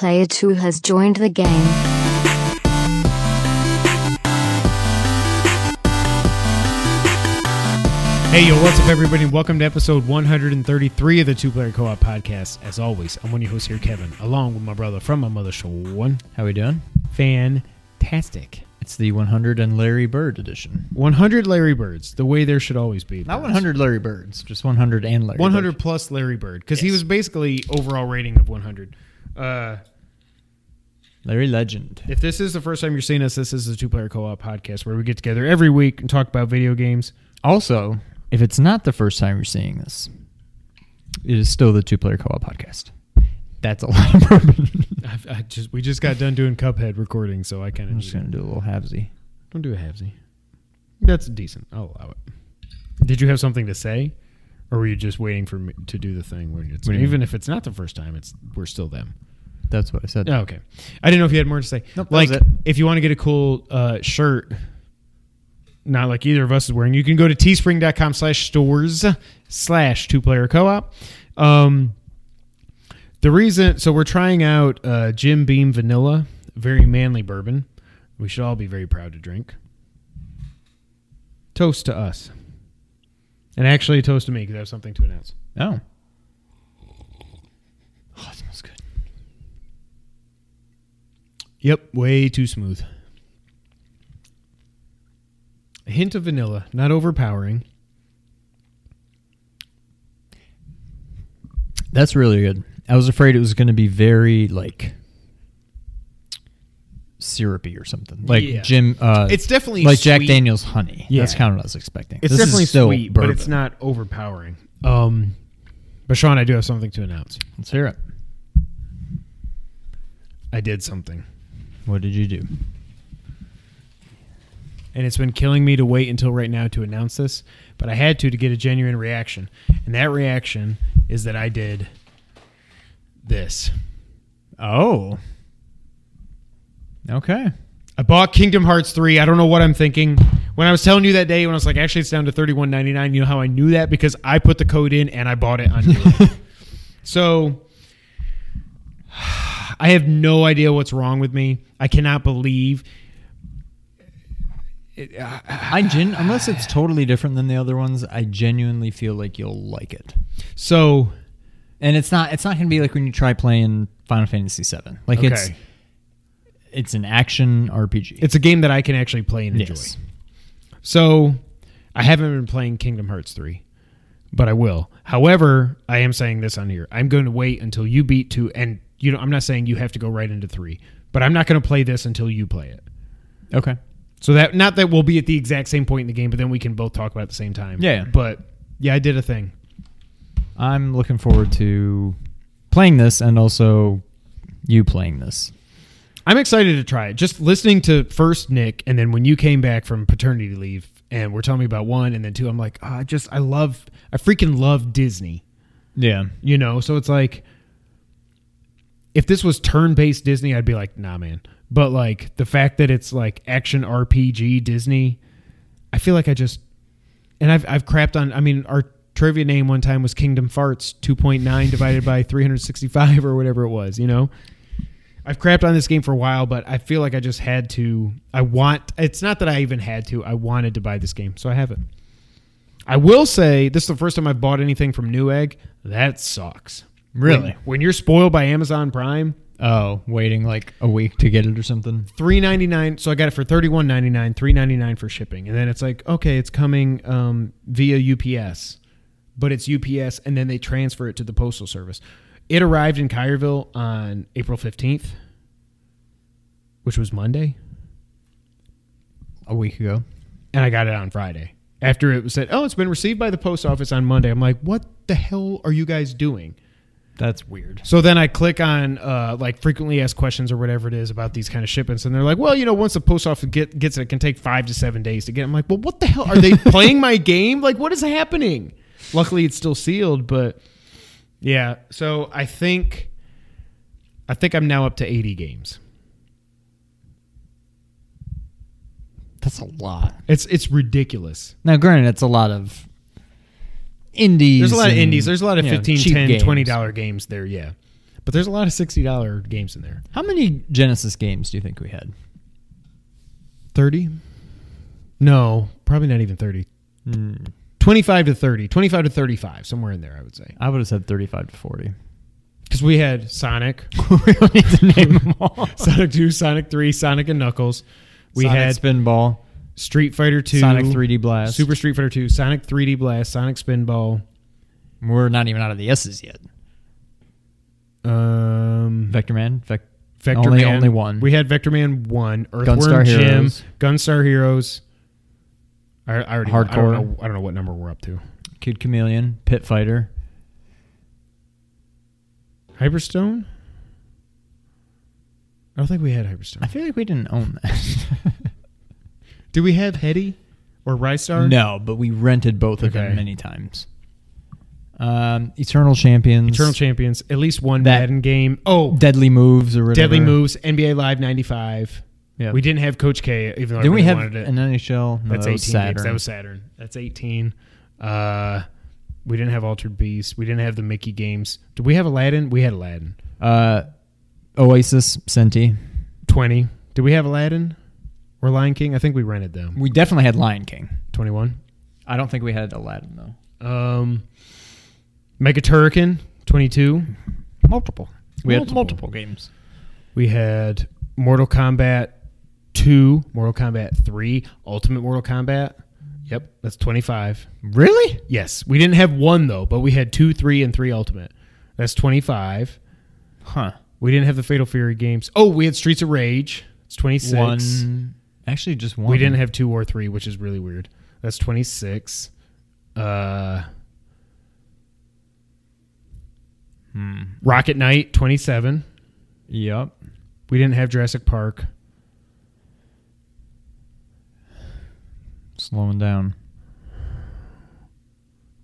Player 2 has joined the game. Hey, yo, what's up, everybody? Welcome to episode 133 of the Two Player Co op podcast. As always, I'm one of your hosts here, Kevin, along with my brother from my mother, Sean. How we doing? Fantastic. It's the 100 and Larry Bird edition. 100 Larry Birds, the way there should always be. Not birds. 100 Larry Birds, just 100 and Larry. 100 Bird. plus Larry Bird, because he Yes. was basically overall rating of 100. Uh, Larry Legend. if this is the first time you're seeing us, this is the Two Player Co op podcast where we get together every week and talk about video games. Also, if it's not the first time you're seeing this, it is still the Two Player Co-op podcast. That's a lot of bourbon. I've, I just We just got done doing Cuphead recording, so I kind I'm of just gonna do a little halvesy. Don't do a halvesy. That's decent. I'll allow it. Did you have something to say, or were you just waiting for me to do the thing where it's What even if it's not the first time, it's we're still them. That's what I said. Oh, okay. I didn't know if you had more to say. Nope, that like was it. if you want to get a cool uh, shirt, not like either of us is wearing, you can go to teespring.com slash stores slash two player co op. Um, the reason, so we're trying out uh, Jim Beam Vanilla, very manly bourbon. We should all be very proud to drink. Toast to us. And actually, toast to me because I have something to announce. Oh, it smells good. Yep, way too smooth. A hint of vanilla, not overpowering. That's really good. I was afraid it was going to be very like syrupy or something, like Yeah. Jim. Uh, It's definitely like Jack sweet. Daniel's honey. Yeah. That's kind of what I was expecting. It's This is definitely still sweet, but it's bourbon. not overpowering. Um, but Sean, I do have something to announce. Let's hear it. I did something, What did you do? and it's been killing me to wait until right now to announce this. But I had to to get a genuine reaction, and that reaction is that I did this. Oh. Okay. I bought Kingdom Hearts 3. I don't know what I'm thinking. When I was telling you that day, when I was like, actually, it's down to $31.99, you know how I knew that? Because I put the code in and I bought it on so I have no idea what's wrong with me. I cannot believe. It, uh, I gen unless it's totally different than the other ones, I genuinely feel like you'll like it. so, And it's not it's not going to be like when you try playing Final Fantasy 7. Like it's it's an action RPG. It's a game that I can actually play and enjoy. Yes. So I haven't been playing Kingdom Hearts 3, but I will. However, I am saying this on here. I'm going to wait until you beat 2 and you know, I'm not saying you have to go right into 3, but I'm not going to play this until you play it. Okay. So that not that we'll be at the exact same point in the game, but then we can both talk about it at the same time. Yeah, yeah. But yeah, I did a thing. I'm looking forward to playing this and also you playing this. I'm excited to try it. Just listening to first Nick, and then when you came back from paternity leave, and we're telling me about one, and then two, I'm like, oh, I just, I love, I freaking love Disney. Yeah. You know, so it's like, if this was turn-based Disney, I'd be like, nah, man. But like the fact that it's like action RPG Disney, I feel like I just, and I've I've crapped on. I mean, our trivia name one time was Kingdom Farts 2.9 divided by 365 or whatever it was. You know. I've crapped on this game for a while, but I feel like I just had to. I want. It's not that I even had to. I wanted to buy this game, so I have it. I will say this is the first time I've bought anything from Newegg. That sucks. Really? When, when you're spoiled by Amazon Prime, Oh, waiting like a week to get it or something. three ninety nine. So I got it for thirty one ninety nine, three ninety nine for shipping, and then it's like, okay, it's coming um, via UPS, but it's UPS, and then they transfer it to the postal service. It arrived in Kyerville on April fifteenth, which was Monday, A week ago. and I got it on Friday. After it was said, oh, it's been received by the post office on Monday. I'm like, what the hell are you guys doing? That's weird. So then I click on uh, like frequently asked questions or whatever it is about these kind of shipments, and they're like, "Well, you know, once the post office get, gets it, it can take five to seven days to get." it. I'm like, "Well, what the hell are they playing my game? Like, what is happening?" Luckily, it's still sealed, but yeah. So I think, I think I'm now up to 80 games. That's a lot. It's it's ridiculous. Now, granted, it's a lot of indies. There's a lot of and, indies. There's a lot of you know, 15, cheap 10, games. 20 dollar games there, yeah. But there's a lot of sixty dollar games in there. How many Genesis games do you think we had? Thirty? No, probably not even thirty. Hmm. 25 to 30, 25 to 35, somewhere in there, I would say. I would have said 35 to 40. Because we had Sonic, we don't need to name them all. Sonic 2, Sonic 3, Sonic and Knuckles. We Sonic had Spinball, Street Fighter 2, Sonic 3D Blast. Super Street Fighter 2, Sonic 3D Blast, Sonic Spinball, We're not even out of the S's yet. um, Vector Man, Vec- Vector only- Man. only one. We had Vector Man 1, Earthworm Gunstar Jim, Heroes. Gunstar Heroes. I, I already I Hardcore. don't, know, I don't know what number we're up to. Kid Chameleon, Pit Fighter. Hyperstone? I don't think we had Hyperstone. I feel like we didn't own that. Do we have Hetty or Ristar? no, but we rented both of Okay. them many times. Um, Eternal Champions, Eternal Champions. At least one That- Madden game. Oh, Deadly Moves, or whatever. Deadly Moves. NBA Live '95. Yeah. We didn't have Coach K, even though I Didn't we really have wanted it. an NHL? No, That's that 18 was games. Saturn. That was Saturn. That's 18. Uh, we didn't have Altered Beast. We didn't have the Mickey games. Did we have Aladdin? We had Aladdin. uh, Oasis, Senti. 20. Did we have Aladdin or Lion King? I think we rented them. We definitely had Lion King. 21. I don't think we had Aladdin though. Um, Mega Turrican. 22. Multiple. We Multiple. had multiple games. We had Mortal Kombat 2, Mortal Kombat 3, Ultimate Mortal Kombat. Yep, that's 25. Really? Yes, we didn't have one though, but we had 2, 3 and 3 Ultimate. That's 25. Huh. We didn't have the Fatal Fury games. Oh, we had Streets of Rage. It's 26. One. Actually, just one. We didn't have 2 or 3, which is really weird. That's 26. Uh Hmm. Rocket Knight 27. Yep. We didn't have Jurassic Park. Slowing down.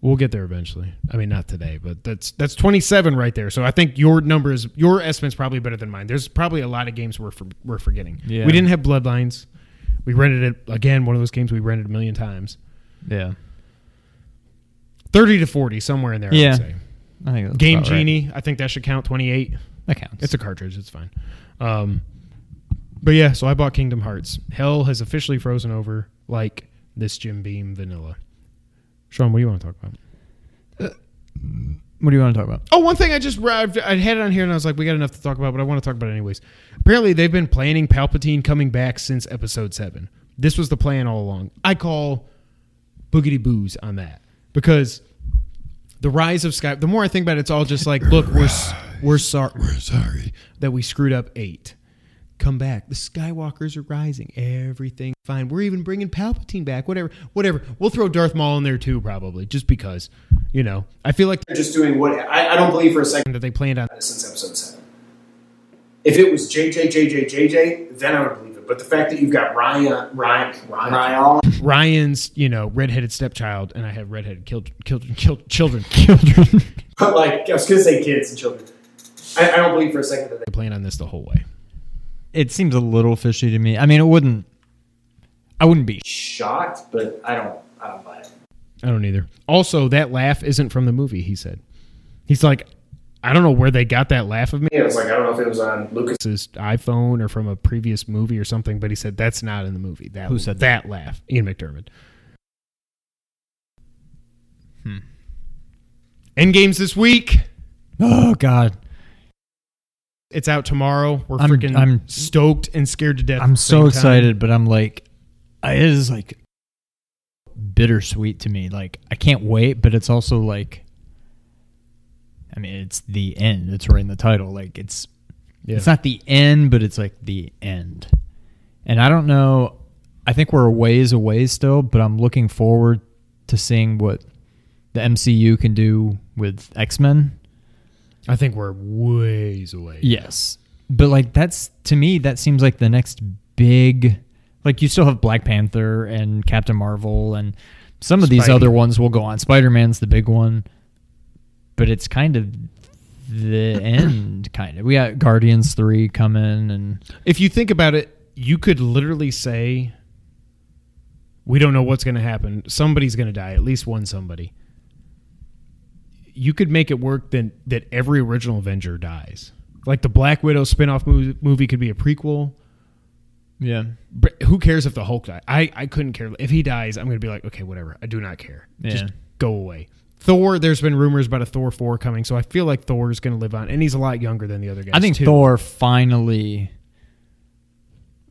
We'll get there eventually. I mean, not today, but that's that's 27 right there. So I think your number is your estimate's probably better than mine. There's probably a lot of games we're for, we're forgetting. Yeah. We didn't have Bloodlines. We rented it again. One of those games we rented a million times. Yeah. 30 to 40, somewhere in there. I Yeah. would say. I think that's Game about right. Genie. I think that should count 28. That counts. It's a cartridge. It's fine. Um, but yeah, so I bought Kingdom Hearts. Hell has officially frozen over like this Jim Beam vanilla. Sean, what do you want to talk about? What do you want to talk about? Oh, one thing I just I I had it on here and I was like, we got enough to talk about, but I want to talk about it anyways. Apparently, they've been planning Palpatine coming back since Episode Seven. This was the plan all along. I call boogity boos on that because the rise of Sky. The more I think about it, it's all just like, look, we're we're sorry, we're sorry that we screwed up eight. Come back. The Skywalkers are rising. Everything fine. We're even bringing Palpatine back. Whatever, whatever. We'll throw Darth Maul in there too, probably, just because. You know, I feel like They're just doing what I, I don't believe for a second that they planned on. that since episode seven. If it was JJ JJ JJ, then I would believe it. But the fact that you've got Ryan Ryan Ryan, Ryan's, you know, redheaded stepchild, and I have redheaded killed, killed, killed, children. Children. but like I was gonna say kids and children. I, I don't believe for a second that they They planned on this the whole way. It seems a little fishy to me. I mean, it wouldn't. I wouldn't be. shocked, but I don't I don't buy it. I don't either. Also, that laugh isn't from the movie. He said, he's like, I don't know where they got that laugh of me. Yeah, it was like I don't know if it was on Lucas. His iPhone or from a previous movie or something, but he said that's not in the movie. That Who said that laugh? Ian McDiarmid. Hmm. End games this week. Oh God, It's out tomorrow. We're I'm- freaking I'm- stoked and scared to death. I'm so excited, but I'm like, it is like bittersweet to me. Like I can't wait, but it's also like, I mean, it's the end. It's right in the title. Like it's Yeah. it's not the end, but it's like the end. And I don't know. I think we're a ways away still, but I'm looking forward to seeing what the MCU can do with X Men. I think we're ways away. Yes. But like that's to me that seems like the next big like you still have Black Panther and Captain Marvel and some of these other ones will go on. Spider-Man's the big one. But it's kind of the end kind of. We got Guardians 3 coming and If you think about it, you could literally say, "We don't know what's going to happen. Somebody's going to die. At least one somebody." You could make it work then that every original Avenger dies. Like the Black Widow spin-off movie, movie could be a prequel. Yeah. But who cares if the Hulk dies? I, I couldn't care. If he dies, I'm going to be like, okay, whatever. I do not care. Yeah. Just go away. Thor, there's been rumors about a Thor 4 coming, so I feel like Thor is going to live on. And he's a lot younger than the other guys. I think too. Thor finally,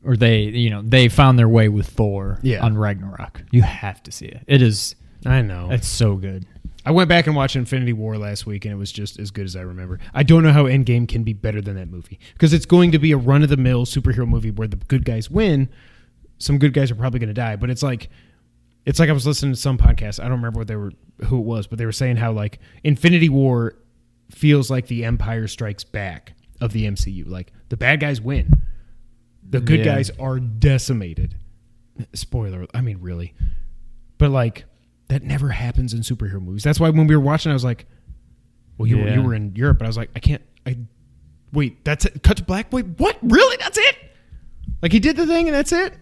or they, you know, they found their way with Thor Yeah. on Ragnarok. You have to see it. It is. I know. It's so good. I went back and watched Infinity War last week, and it was just as good as I remember. I don't know how Endgame can be better than that movie because it's going to be a run of the mill superhero movie where the good guys win. Some good guys are probably going to die, but it's like it's like I was listening to some podcast. I don't remember what they were who it was, but they were saying how like Infinity War feels like the Empire Strikes Back of the MCU. Like the bad guys win, the good Yeah. guys are decimated. Spoiler, I mean really, but like that never happens in superhero movies. That's why when we were watching, I was like, "Well, you were, you were in Europe," but I was like, "I can't." I wait. That's it. Cut to black. Wait, what? Really? That's it? Like he did the thing and that's it?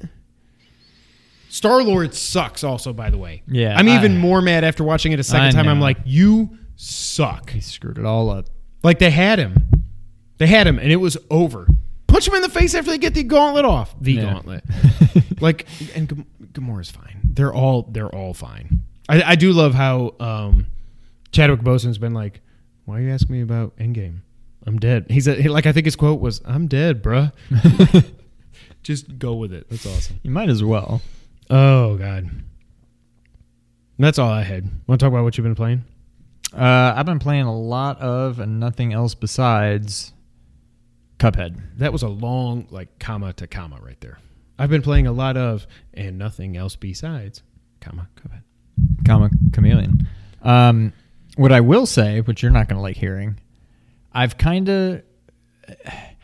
Star Lord sucks. Also, by the way, Yeah, I'm I- even more mad after watching it a second I time. I'm like, you suck. He screwed it all up. Like they had him, they had him, and it was over. Punch him in the face after they get the gauntlet off. The Yeah. gauntlet. like, and Gam- Gamora's fine. They're all they're all fine. I, I do love how um, Chadwick Boseman's been like, "Why are you asking me about Endgame? I'm dead." He's a, he, like, I think his quote was, "I'm dead, bruh." Just go with it. That's awesome. You might as well. Oh God, that's all I had. Want to talk about what you've been playing? Uh, I've been playing a lot of and nothing else besides Cuphead. That was a long, like, comma to comma right there. I've been playing a lot of and nothing else besides, comma, Cuphead. Comma chameleon. Um, what I will say, which you're not going to like hearing, I've kind of,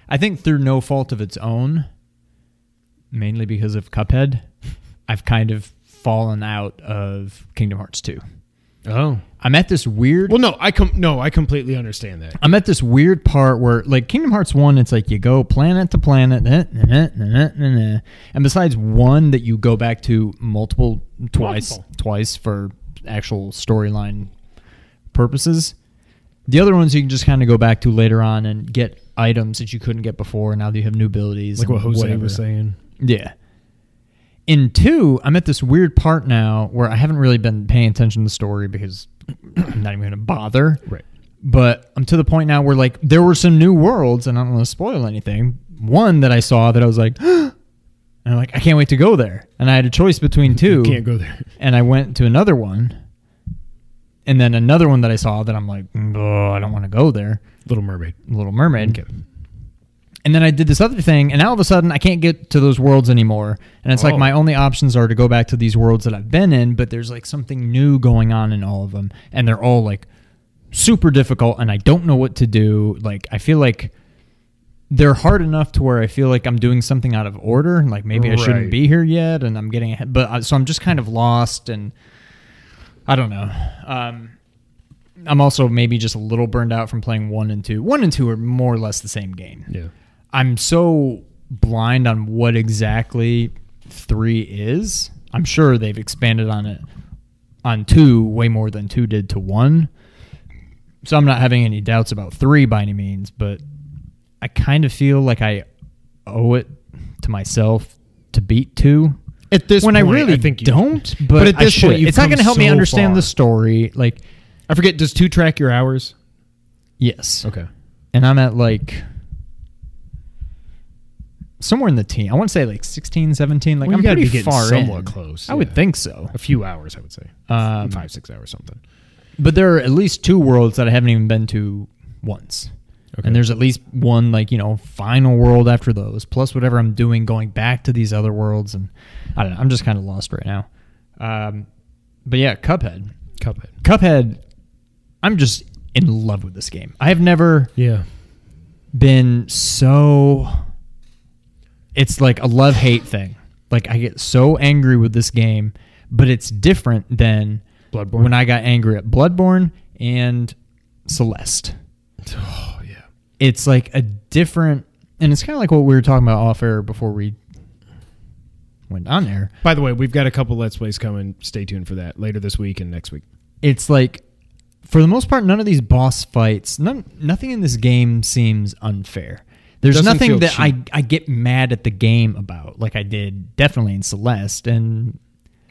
I think through no fault of its own, mainly because of Cuphead, I've kind of fallen out of Kingdom Hearts 2. Oh, I'm at this weird. well, no, I com- no, I completely understand that. I'm at this weird part where, like Kingdom Hearts One, it's like you go planet to planet, nah, nah, nah, and besides one that you go back to multiple twice, Multiple. twice for actual storyline purposes. The other ones you can just kind of go back to later on and get items that you couldn't get before. Now that you have new abilities, Like what Jose whatever. was saying. Yeah. In two, I'm at this weird part now where I haven't really been paying attention to the story because I'm not even going to bother. Right. But I'm to the point now where like there were some new worlds, and I don't want to spoil anything. One that I saw that I was like, and I'm like, I can't wait to go there. And I had a choice between two, Can't go there. and I went to another one, and then another one that I saw that I'm like, oh, I don't want to go there. Little Mermaid. Little Mermaid. Okay. And then I did this other thing, and now all of a sudden I can't get to those worlds anymore. And it's Oh. like my only options are to go back to these worlds that I've been in, but there's like something new going on in all of them, and they're all like super difficult, and I don't know what to do. Like I feel like they're hard enough to where I feel like I'm doing something out of order, and like maybe I shouldn't be here yet, and I'm getting ahead. But I- so I'm just kind of lost, and I don't know. Um, I'm also maybe just a little burned out from playing one and two. One and two are more or less the same game. Yeah. I'm so blind on what exactly three is. I'm sure they've expanded on it on two way more than two did to one. So I'm not having any doubts about three by any means, but I kind of feel like I owe it to myself to beat two. At this when point, I really think you don't, but, But at this should. point, it's not going to help me understand far. the story. Like, I forget. Does two track your hours? yes, Okay. and I'm at like somewhere in the teen. I want to say like 16, 17. Like Well, I'm pretty be far somewhat in. close, I would think so. A few hours, I would say. Um, Five, six hours, something. But there are at least two worlds that I haven't even been to once. Okay. And there's at least one like, you know, final world after those, plus whatever I'm doing going back to these other worlds and I don't know, I'm just kind of lost right now. Um but yeah, Cuphead. Cuphead. Cuphead I'm just in love with this game. I have never Yeah. been so it's like a love hate thing. Like I get so angry with this game, but it's different than Bloodborne. when I got angry at Bloodborne and Celeste. oh yeah. It's like a different and it's kind of like what we were talking about off air before we went on there. By the way, we've got a couple Let's Plays coming. Stay tuned for that later this week and next week. It's like for the most part, none of these boss fights, none, nothing in this game seems unfair. There's Doesn't nothing that I, cheap. I get mad at the game about, like I did definitely in Celeste and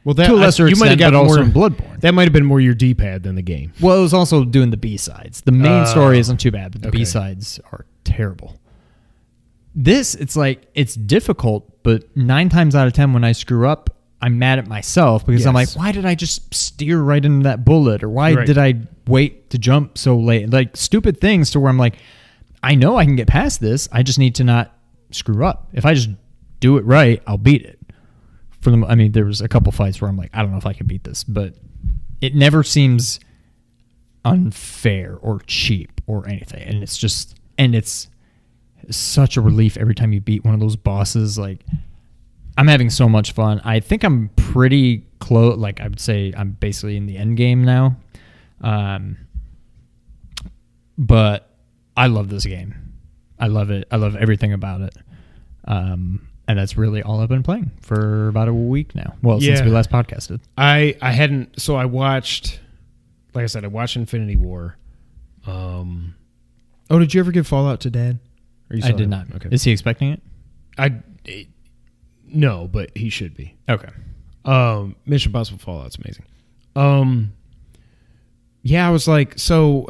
Well, that to a lesser I- you might have extent, got more- in Bloodborne. That might have been more your D pad than the game. Well, it was also doing the B sides. The main Oh, story isn't too bad, but the okay. B sides are terrible. This, it's like it's difficult, but nine times out of ten, when I screw up, I'm mad at myself because I'm like, why did I just steer right into that bullet, or why Right. did I wait to jump so late? Like stupid things to where I'm like, I know I can get past this. I just need to not screw up. If I just do it right, I'll beat it. For the, I mean, there was a couple fights where I'm like, I don't know if I can beat this, but it never seems unfair or cheap or anything. And it's just, and it's such a relief every time you beat one of those bosses. Like, I'm having so much fun. I think I'm pretty close. Like, I would say I'm basically in the end game now. Um, but I love this game. I love it. I love everything about it. Um, and that's really all I've been playing for about a week now. Well, since we last podcasted. I I hadn't so I watched like I said I watched Infinity War. Um Oh, did you ever give Fallout to dad? Or you I did him? not. Okay. Is he expecting it? I it- no, but he should be. Okay. Um, Mission Impossible Fallout's amazing. Um, yeah, I was like, so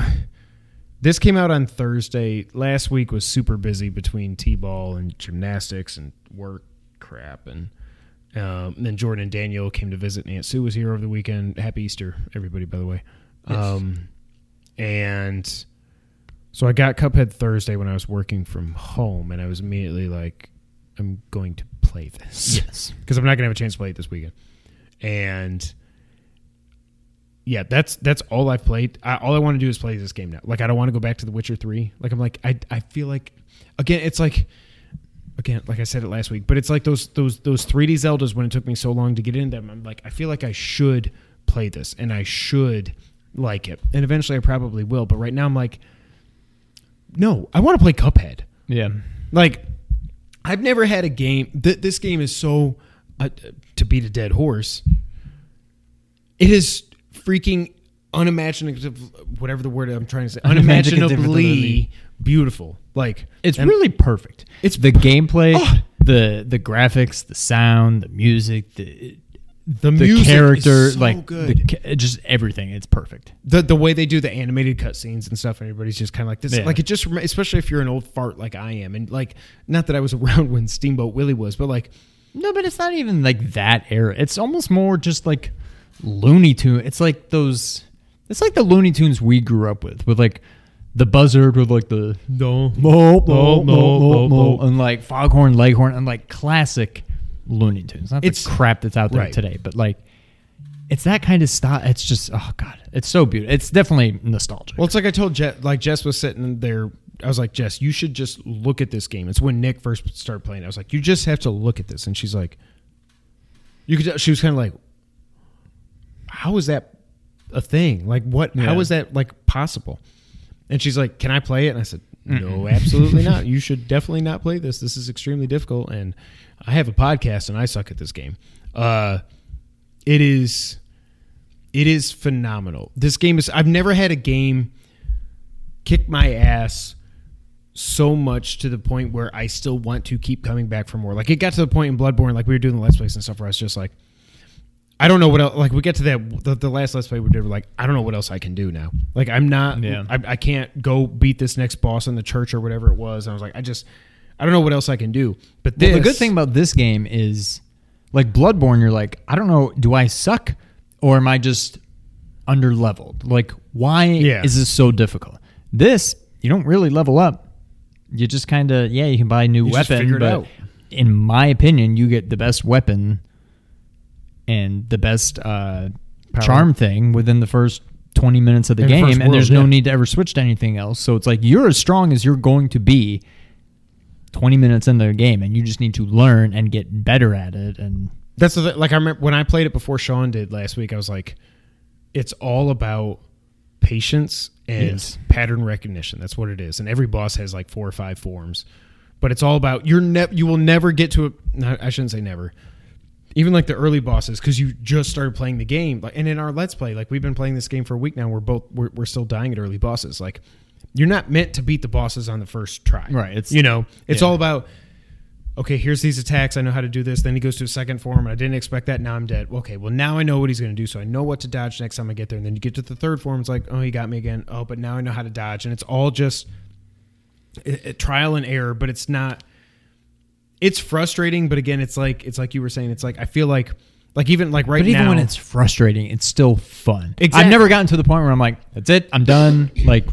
this came out on Thursday. Last week was super busy between t-ball and gymnastics and work crap, and um, then Jordan and Daniel came to visit. and Aunt Sue was here over the weekend. Happy Easter, everybody! By the way, um, and so I got Cuphead Thursday when I was working from home, and I was immediately like, I'm going to play this Yes. because I'm not gonna have a chance to play it this weekend. And yeah, that's that's all I've played. I, all I want to do is play this game now. Like I don't want to go back to The Witcher Three. Like I'm like I I feel like again it's like again like I said it last week, but it's like those those those 3D Zeldas when it took me so long to get in them. I'm like I feel like I should play this and I should like it, and eventually I probably will. But right now I'm like, no, I want to play Cuphead. Yeah. Like, I've never had a game. Th- this game is so uh, to beat a dead horse. It is freaking unimaginative. Whatever the word I'm trying to say, unimaginably beautiful. Like It's and- really perfect. It's the gameplay, Oh. the the graphics, the sound, the music, the the, the character, so like good. The, just everything. It's perfect. the the way they do the animated cutscenes and stuff, and everybody's just kind of like this. Yeah. Like it just, especially if you're an old fart like I am, and like not that I was around when Steamboat Willie was, but like No, but it's not even like that era. It's almost more just like Looney Tune. It's like those. It's like the Looney Tunes we grew up with, with like the buzzard with like the no, no, no, no, no. and like Foghorn Leghorn and like classic Looney Tunes. Not It's- the crap that's out there right. today, but like it's that kind of style. It's just oh god, it's so beautiful. It's definitely nostalgic. Well, it's like I told Jess, like Jess was sitting there. I was like, Jess, you should just look at this game. It's when Nick first started playing. I was like, you just have to look at this. And she's like, you could. She was kind of like, how is that a thing? Like, what? How Yeah. is that like possible? And she's like, can I play it? And I said, no, absolutely not. You should definitely not play this. This is extremely difficult. And I have a podcast, and I suck at this game. Uh, it is it is phenomenal. This game is I've never had a game kick my ass so much to the point where I still want to keep coming back for more. Like it got to the point in Bloodborne, like we were doing the Let's Plays and stuff where I was just like I don't know what else like we get to that the, the last Let's Play we did we're like, I don't know what else I can do now. Like I'm not Yeah. I, I can't go beat this next boss in the church or whatever it was. And I was like, I just I don't know what else I can do. But this Well, the good thing about this game is, like Bloodborne, you're like, I don't know, do I suck or am I just under leveled? Like, why Yeah. is this so difficult? This, you don't really level up. You just kind of, yeah, you can buy a new You just weapon, it but out. in my opinion, you get the best weapon and the best uh, Power. charm thing within the first 20 minutes of the In game, first and there's world, no yeah. need to ever switch to anything else. So it's like you're as strong as you're going to be 20 minutes in the game and you just need to learn and get better at it and That's the like I remember when I played it before Sean did last week. I was like, it's all about patience and Yes. pattern recognition. That's what it is. And every boss has like four or five forms, but it's all about you're ne- you will never get to a. no, I shouldn't say never. Even like the early bosses because you just started playing the game. Like, and in our let's play, like we've been playing this game for a week now. We're both we're, we're still dying at early bosses. Like you're not meant to beat the bosses on the first try. Right, it's- you know it's yeah. all about. Okay, here's these attacks. I know how to do this. Then he goes to a second form, and I didn't expect that. Now I'm dead. Okay, well now I know what he's going to do, so I know what to dodge next time I get there. And then you get to the third form, it's like, oh, he got me again. Oh, but now I know how to dodge, and it's all just a, a trial and error. But it's not it's frustrating but again it's like it's like you were saying it's like i feel like like even like right but even now when it's frustrating, it's still fun. Exactly. I've never gotten to the point where I'm like, that's it, I'm done. like,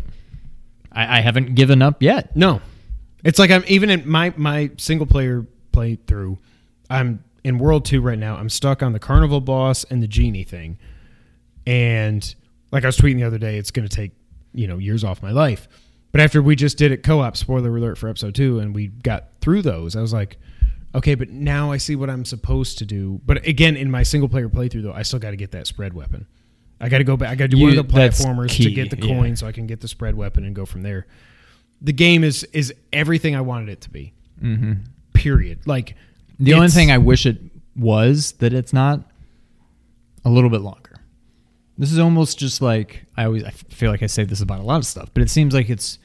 I, I haven't given up yet. no it's like i'm even in my my single player playthrough i'm in world two right now i'm stuck on the carnival boss and the genie thing and like i was tweeting the other day it's going to take you know years off my life but after we just did it co-op spoiler alert for episode two and we got through those i was like okay but now i see what i'm supposed to do but again in my single player playthrough though i still got to get that spread weapon i got to go back i got to do one of the platformers to get the yeah. coin so i can get the spread weapon and go from there the game is is everything i wanted it to be Mm-hmm. period like The only thing I wish it was that it's not a little bit longer. This is almost just like I always I feel like I say this about a lot of stuff, but it seems like it's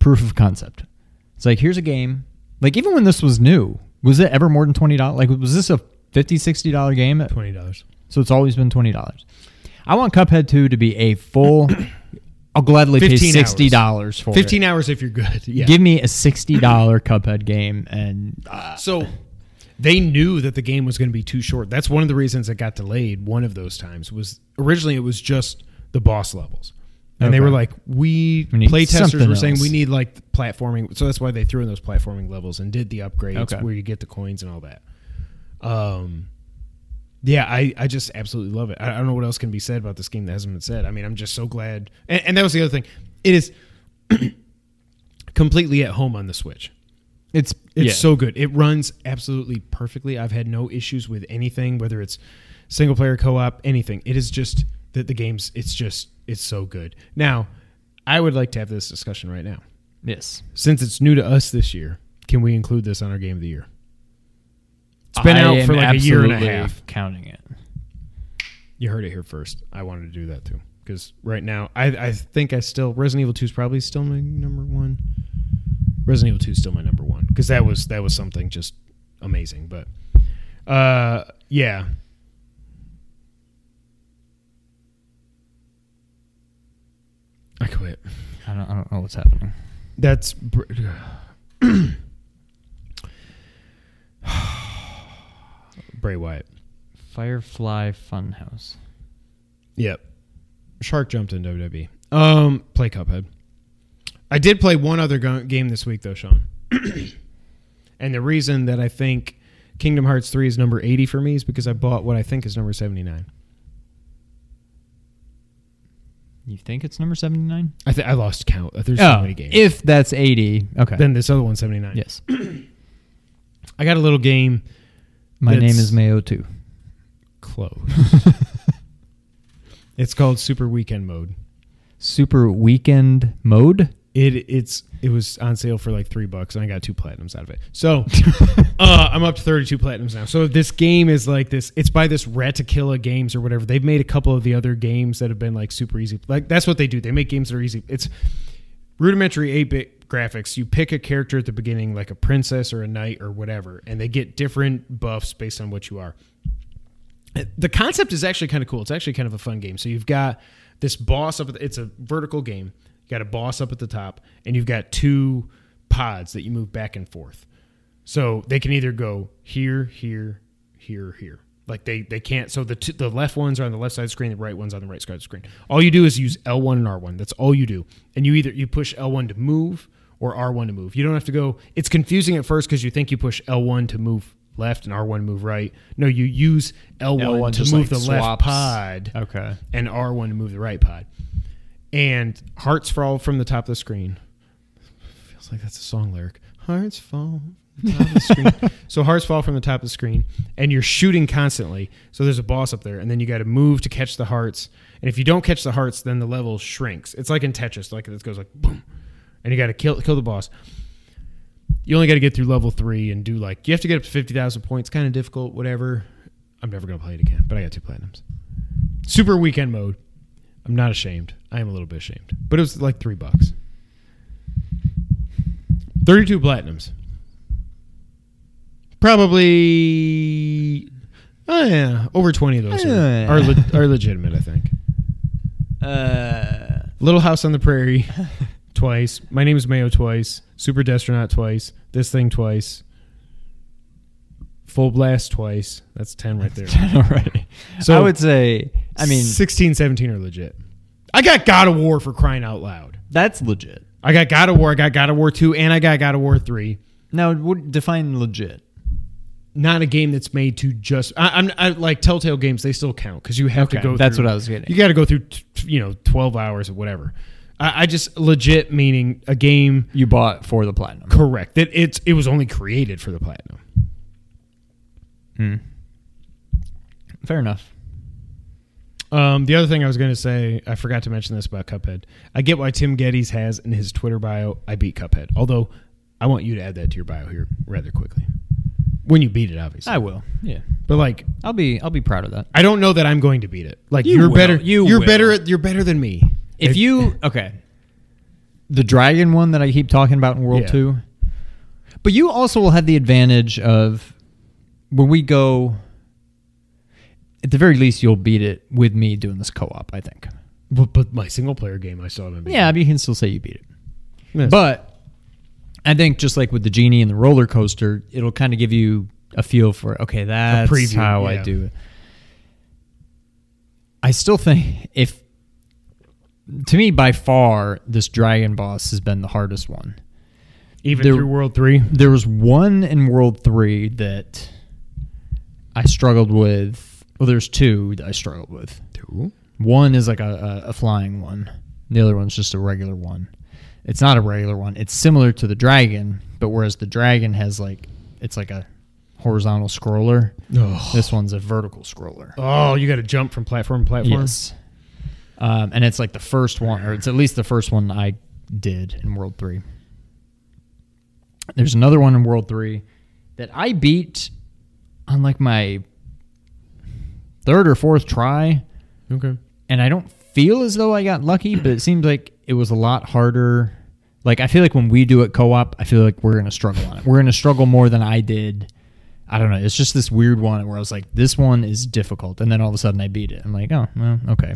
proof of concept. It's like here's a game. Like even when this was new, was it ever more than twenty dollars? Like was this a 50 60 dollar game? $20 So it's always been twenty dollars. I want Cuphead two to be a full. I'll gladly pay sixty dollars for 15 it. hours if you're good yeah Give me a sixty dollar Cuphead game, and uh, So they knew that the game was going to be too short. That's one of the reasons it got delayed. One of those times was originally it was just the boss levels, and they were like, "We, We need play testers were saying else. we need like platforming." So that's why they threw in those platforming levels and did the upgrades Okay. where you get the coins and all that. Um, yeah, I, I just absolutely love it. I, I don't know what else can be said about this game that hasn't been said. I mean, I'm just so glad. And, and that was the other thing. It is completely at home on the Switch. it's It's yeah. so good. It runs absolutely perfectly. I've had no issues with anything, whether it's single player, co op, anything. It is just that the game's it's just it's so good. Now, I would like to have this discussion right now. yes. Since it's new to us this year, can we include this on our game of the year? It's been I out for like a year and a half. Counting it. You heard it here first. I wanted to do that too. Because right now, I, I think I still Resident Evil Two is probably still my number one. Resident Evil Two is still my number one because that was that was something just amazing. But uh, yeah, I quit. I don't, I don't know what's happening. That's br- Bray Wyatt. Firefly Funhouse. Yep. Shark jumped in WWE. Um, play Cuphead. I did play one other go- game this week though, Sean. and the reason that I think Kingdom Hearts 3 is number 80 for me is because I bought what I think is number 79. You think it's number seventy nine? I th- I lost count. There's so Oh, many games. if that's eighty, okay. then this other one's 79. yes, I got a little game my That's- name is Mayo too. close. it's called Super Weekend Mode. Super weekend mode. It it's it was on sale for like three bucks, and I got two platinums out of it. So uh, I'm up to 32 platinums now. So this game is like this. It's by this Ratalaika Games or whatever. They've made a couple of the other games that have been like super easy. Like that's what they do. They make games that are easy. It's rudimentary 8-bit graphics. You pick a character at the beginning, like a princess or a knight or whatever, and they get different buffs based on what you are the concept is actually kind of cool. It's actually kind of a fun game. So you've got this boss up. It's a vertical game. Got a boss up at the top, and you've got two pods that you move back and forth. So they can either go here, here, here, here. Like they they can't. So the two, the left ones are on the left side of the screen. The right ones on the right side of the screen. All you do is use L one and R one. That's all you do. And you either you push L one to move or R one to move. You don't have to go. It's confusing at first because you think you push L one to move left and R one move right. No, you use L one L1 to move like, the left pod Okay. and R1 to move the right pod. And hearts fall from the top of the screen. Feels like that's a song lyric. Hearts fall from the top of the screen. so hearts fall from the top of the screen, and you're shooting constantly. So there's a boss up there, and then you got to move to catch the hearts. And if you don't catch the hearts, then the level shrinks. It's like in Tetris, like it goes like boom, and you got to kill kill the boss. You only got to get through level three and do like you have to get up to fifty thousand points. Kind of difficult, whatever. I'm never gonna play it again. But I got two platinums. Super weekend mode. I'm not ashamed. I am a little bit ashamed, but it was like three bucks. Thirty-two platinums. Probably. Oh yeah, over twenty of those are, are, le- are legitimate. I think. Uh, Little House on the Prairie, twice. My name is Mayo twice. Super Destronaut twice. This thing twice. Full Blast twice. That's ten right there. already. So- So I would say, I mean, 16, 17 are legit. I got God of War for crying out loud. that's legit. I got God of War. I got God of War two, and I got God of War three. Now, what define legit? Not a game that's made to just. I, I'm I, like Telltale games. They still count because you have to go. that's through- what I was getting. You got to go through, t- you know, twelve hours or whatever. I, I just legit meaning a game You bought for the platinum. correct that it's it was only created for the platinum. Hmm. Fair enough. Um, the other thing I was going to say, I forgot to mention this about Cuphead. I get why Tim Gettys has in his Twitter bio, "I beat Cuphead." Although, I want you to add that to your bio here rather quickly when you beat it, obviously. I will. Yeah, but like, I'll be. I'll be proud of that. I don't know that I'm going to beat it. Like, You are will. better. You are will. better. You're better than me. If you okay, the dragon one that I keep talking about in World Yeah. Two, but you also will have the advantage of when we go. At the very least, you'll beat it with me doing this co-op. I think. but, but my single player game, I haven't beat. Yeah, but you can still say you beat it. Yes. But I think just like with the genie and the roller coaster, it'll kind of give you a feel for okay, that's preview, how I do it. I still think if to me by far this dragon boss has been the hardest one. even there- through World Three. There was one in World 3 that I struggled with. Well, there's two that I struggled with. Two. One is like a, a, a flying one. The other one's just a regular one. It's not a regular one. It's similar to the dragon, but whereas the dragon has like it's like a horizontal scroller, Oh, this one's a vertical scroller. oh you got to jump from platform to platform. Yes. Um, and it's like the first one, or it's at least the first one I did in World 3. There's another one in World 3 that I beat on like my third or fourth try. Okay. and I don't feel as though I got lucky, but it seems like it was a lot harder. Like I feel like when we do it co-op, I feel like we're gonna struggle on it. We're gonna struggle more than I did. I don't know. It's just this weird one where I was like, this one is difficult, and then all of a sudden I beat it. I'm like, oh, well, okay.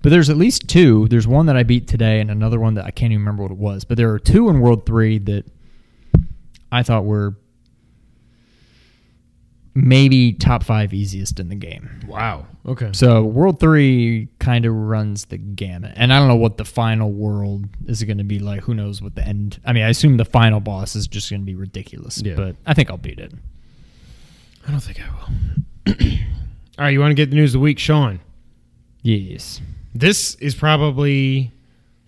But there's at least two. There's one that I beat today, and another one that I can't even remember what it was. But there are two in World Three that I thought were maybe top five easiest in the game. Wow. Okay. So World Three kind of runs the gamut, and I don't know what the final world is going to be like. Who knows what the end? I mean, I assume the final boss is just going to be ridiculous, Yeah. but I think I'll beat it. I don't think I will. All right, you want to get the news of the week, Sean? Yes. This is probably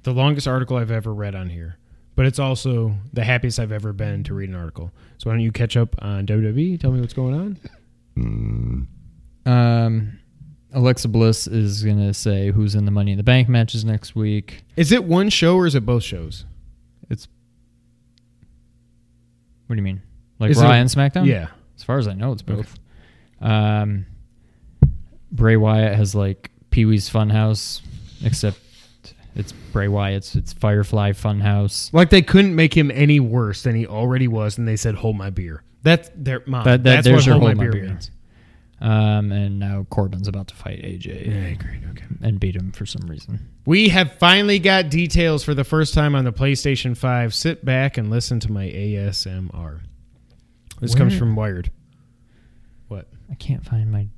the longest article I've ever read on here, but it's also the happiest I've ever been to read an article. So why don't you catch up on WWE? Tell me what's going on. Um, Alexa Bliss is going to say who's in the Money in the Bank matches next week. Is it one show or is it both shows? It's what do you mean? Like Is Raw it- and SmackDown? Yeah. As far as I know, it's both. Um, Bray Wyatt has like Pee Wee's Funhouse, except it's Bray Wyatt's. It's Firefly Funhouse. Like they couldn't make him any worse than he already was, and they said, "Hold my beer." That's their mom. That- that- that's what hold, hold my my beer, means. Um, and now Corbin's about to fight AJ Yeah, great. Okay. and beat him for some reason. We have finally got details for the first time on the PlayStation 5. Sit back and listen to my ASMR. This comes from Wired. What? I can't find my.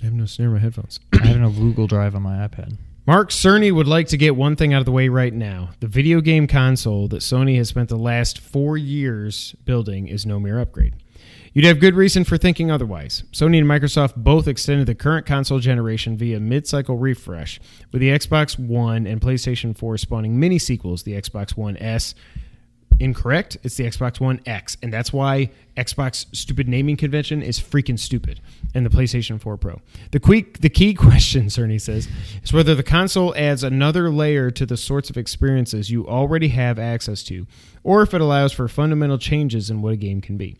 I have no snare in my headphones. I have no Google Drive on my iPad. Mark Cerny would like to get one thing out of the way right now. The video game console that Sony has spent the last four years building is no mere upgrade. You'd have good reason for thinking otherwise. Sony and Microsoft both extended the current console generation via mid cycle refresh, with the Xbox One and PlayStation 4 spawning mini sequels, the Xbox One S. Incorrect. It's the Xbox One X, and that's why Xbox stupid naming convention is freaking stupid. And the PlayStation 4 Pro. The key, the key question, Cerny says, is whether the console adds another layer to the sorts of experiences you already have access to, or if it allows for fundamental changes in what a game can be.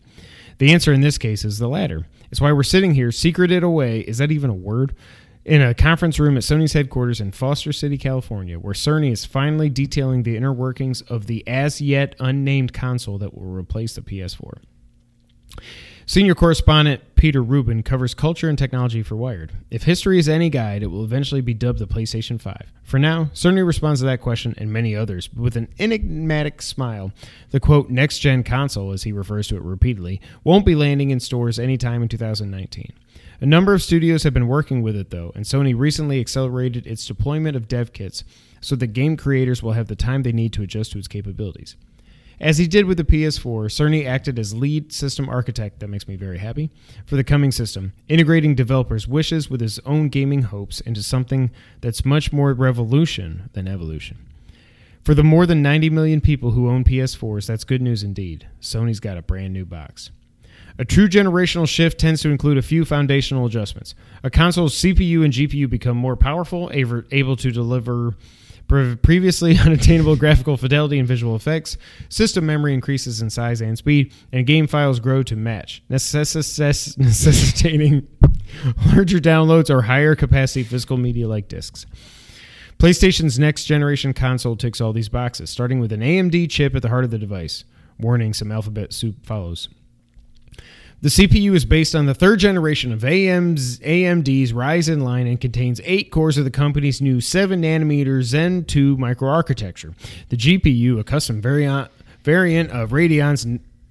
The answer in this case is the latter. It's why we're sitting here, secreted away. Is that even a word? In a conference room at Sony's headquarters in Foster City, California, where Cerny is finally detailing the inner workings of the as yet unnamed console that will replace the PS4. Senior correspondent Peter Rubin covers culture and technology for Wired. If history is any guide, it will eventually be dubbed the PlayStation 5. For now, Cerny responds to that question and many others with an enigmatic smile. The quote, next gen console, as he refers to it repeatedly, won't be landing in stores anytime in 2019. A number of studios have been working with it, though, and Sony recently accelerated its deployment of dev kits so that game creators will have the time they need to adjust to its capabilities. As he did with the PS4, Cerny acted as lead system architect, that makes me very happy, for the coming system, integrating developers' wishes with his own gaming hopes into something that's much more revolution than evolution. For the more than 90 million people who own PS4s, that's good news indeed. Sony's got a brand new box. A true generational shift tends to include a few foundational adjustments. A console's CPU and GPU become more powerful, able to deliver previously unattainable graphical fidelity and visual effects. System memory increases in size and speed, and game files grow to match, necess- necessitating larger downloads or higher capacity physical media like discs. PlayStation's next generation console ticks all these boxes, starting with an AMD chip at the heart of the device. Warning some alphabet soup follows. The CPU is based on the third generation of AM's, AMD's Ryzen line and contains eight cores of the company's new 7 nanometer Zen 2 microarchitecture. The GPU, a custom variant, variant of Radeon's.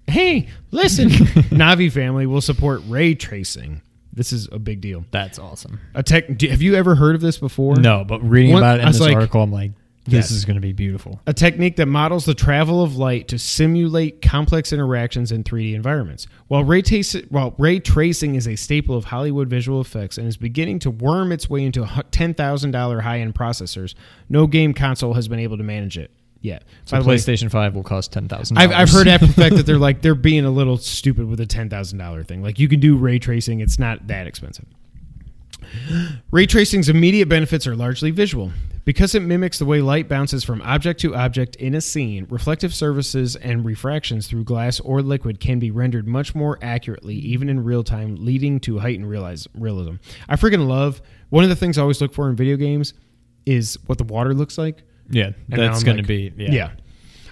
Hey, listen! Navi family will support ray tracing. This is a big deal. That's awesome. A tech. do- Have you ever heard of this before? No, but reading One- about it I in was this like- article, I'm like, this Yes. is going to be beautiful. a technique that models the travel of light to simulate complex interactions in 3D environments. While ray, while ray tracing is a staple of Hollywood visual effects and is beginning to worm its way into $10,000 high end processors, no game console has been able to manage it yet. So By the way, PlayStation 5 will cost $10,000. I've, I've heard after the fact that they're like they're being a little stupid with a ten thousand dollar thing. Like you can do ray tracing; it's not that expensive. Ray tracing's immediate benefits are largely visual. Because it mimics the way light bounces from object to object in a scene, reflective surfaces and refractions through glass or liquid can be rendered much more accurately, even in real time, leading to heightened realize, realism. I freaking love one of the things I always look for in video games is what the water looks like. Yeah, And that's going to be. Yeah. yeah.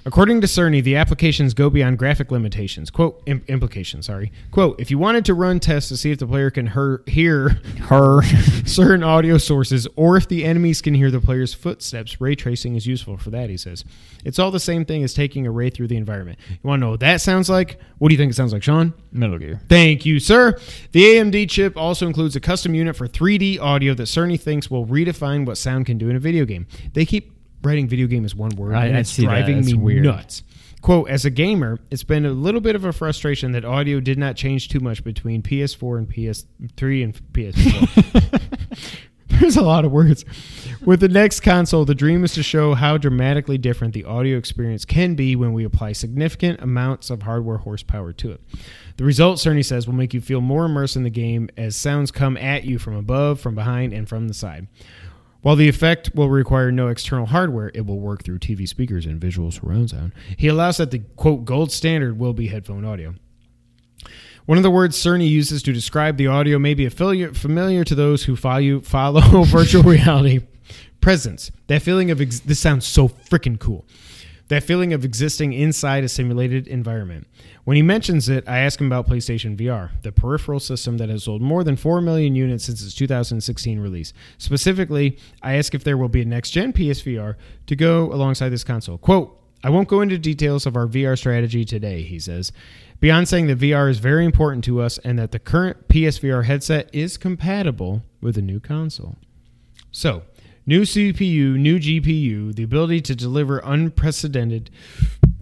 According to Cerny, the applications go beyond graphic limitations. Quote im- implications. Sorry. Quote: If you wanted to run tests to see if the player can her- hear Her. certain audio sources, or if the enemies can hear the player's footsteps, ray tracing is useful for that. He says it's all the same thing as taking a ray through the environment. You want to know what that sounds like? What do you think it sounds like, Sean? Metal Gear. Thank you, sir. The AMD chip also includes a custom unit for 3D audio that Cerny thinks will redefine what sound can do in a video game. They keep writing video game is one word, I- and I it's see that. driving It's me weird. nuts. Quote, as a gamer, it's been a little bit of a frustration that audio did not change too much between PS4 and PS3 and PS4. There's a lot of words. With the next console, the dream is to show how dramatically different the audio experience can be when we apply significant amounts of hardware horsepower to it. The result, Cerny says, will make you feel more immersed in the game as sounds come at you from above, from behind, and from the side. While the effect will require no external hardware, it will work through TV speakers and visual surround sound. He allows that the quote gold standard will be headphone audio. One of the words Cerny uses to describe the audio may be familiar, to those who follow, follow virtual reality. Presence. That feeling of ex- this sounds so freaking cool. That feeling of existing inside a simulated environment. When he mentions it, I ask him about PlayStation VR, the peripheral system that has sold more than 4 million units since its 2016 release. Specifically, I ask if there will be a next gen PSVR to go alongside this console. Quote, I won't go into details of our VR strategy today, he says. Beyond saying that VR is very important to us and that the current PSVR headset is compatible with the new console. So, new CPU, new GPU, the ability to deliver unprecedented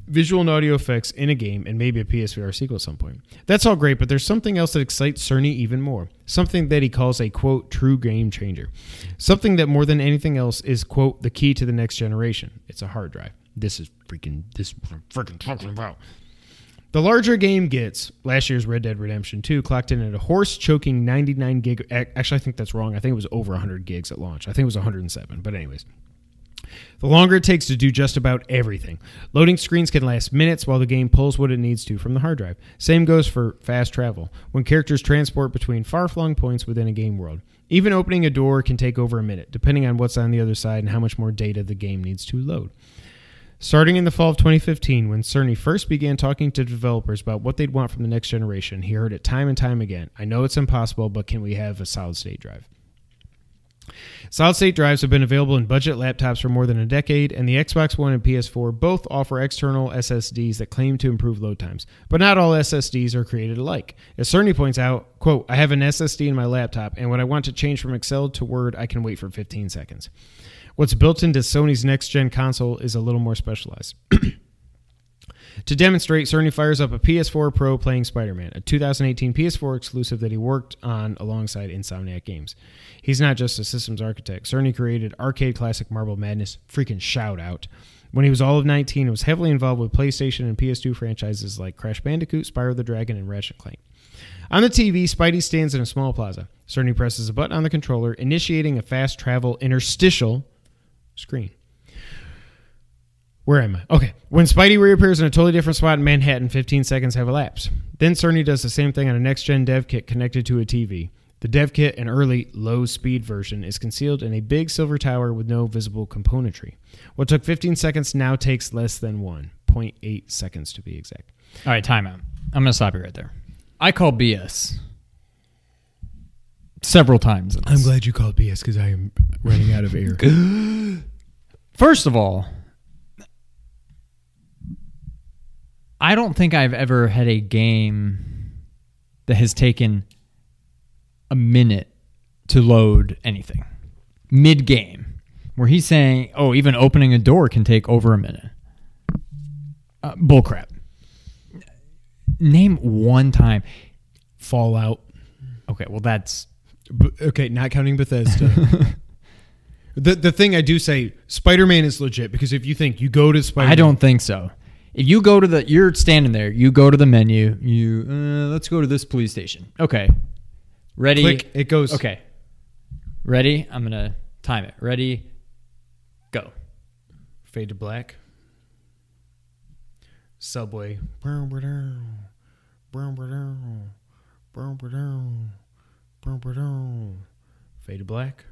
visual and audio effects in a game, and maybe a PSVR sequel at some point. That's all great, but there's something else that excites Cerny even more. Something that he calls a quote true game changer. Something that more than anything else is quote the key to the next generation. It's a hard drive. This is freaking this is I'm freaking talking about. The larger game gets, last year's Red Dead Redemption 2 clocked in at a horse choking 99 gig. Actually, I think that's wrong. I think it was over 100 gigs at launch. I think it was 107. But, anyways, The longer it takes to do just about everything. Loading screens can last minutes while the game pulls what it needs to from the hard drive. Same goes for fast travel, when characters transport between far flung points within a game world. Even opening a door can take over a minute, depending on what's on the other side and how much more data the game needs to load. Starting in the fall of 2015, when Cerny first began talking to developers about what they'd want from the next generation, he heard it time and time again. I know it's impossible, but can we have a solid state drive? Solid state drives have been available in budget laptops for more than a decade, and the Xbox One and PS4 both offer external SSDs that claim to improve load times. But not all SSDs are created alike. As Cerny points out, quote, I have an SSD in my laptop, and when I want to change from Excel to Word, I can wait for 15 seconds. What's built into Sony's next gen console is a little more specialized. To demonstrate, Cerny fires up a PS4 Pro playing Spider Man, a 2018 PS4 exclusive that he worked on alongside Insomniac Games. He's not just a systems architect. Cerny created arcade classic Marble Madness, freaking shout out. When he was all of 19, he was heavily involved with PlayStation and PS2 franchises like Crash Bandicoot, Spyro the Dragon, and Ratchet Clank. On the TV, Spidey stands in a small plaza. Cerny presses a button on the controller, initiating a fast travel interstitial screen. Where am I? Okay. When Spidey reappears in a totally different spot in Manhattan, 15 seconds have elapsed. Then Cerny does the same thing on a next gen dev kit connected to a TV. The dev kit, an early low speed version, is concealed in a big silver tower with no visible componentry. What took 15 seconds now takes less than 1.8 seconds to be exact. All right, timeout. I'm going to stop you right there. I call BS several times. this. glad you called BS because I am running out of air. First of all, I don't think I've ever had a game that has taken a minute to load anything mid game, where he's saying, "Oh, even opening a door can take over a minute." Uh, bullcrap. Name one time. Fallout. Okay, well that's B- okay, not counting Bethesda. the the thing I do say, Spider Man is legit because if you think you go to Spider, I don't think so. If you go to the, you're standing there. You go to the menu. You uh, let's go to this police station. Okay, ready. click, it goes. Okay, ready. I'm gonna time it. Ready, go. fade to black. Subway. Fade to black.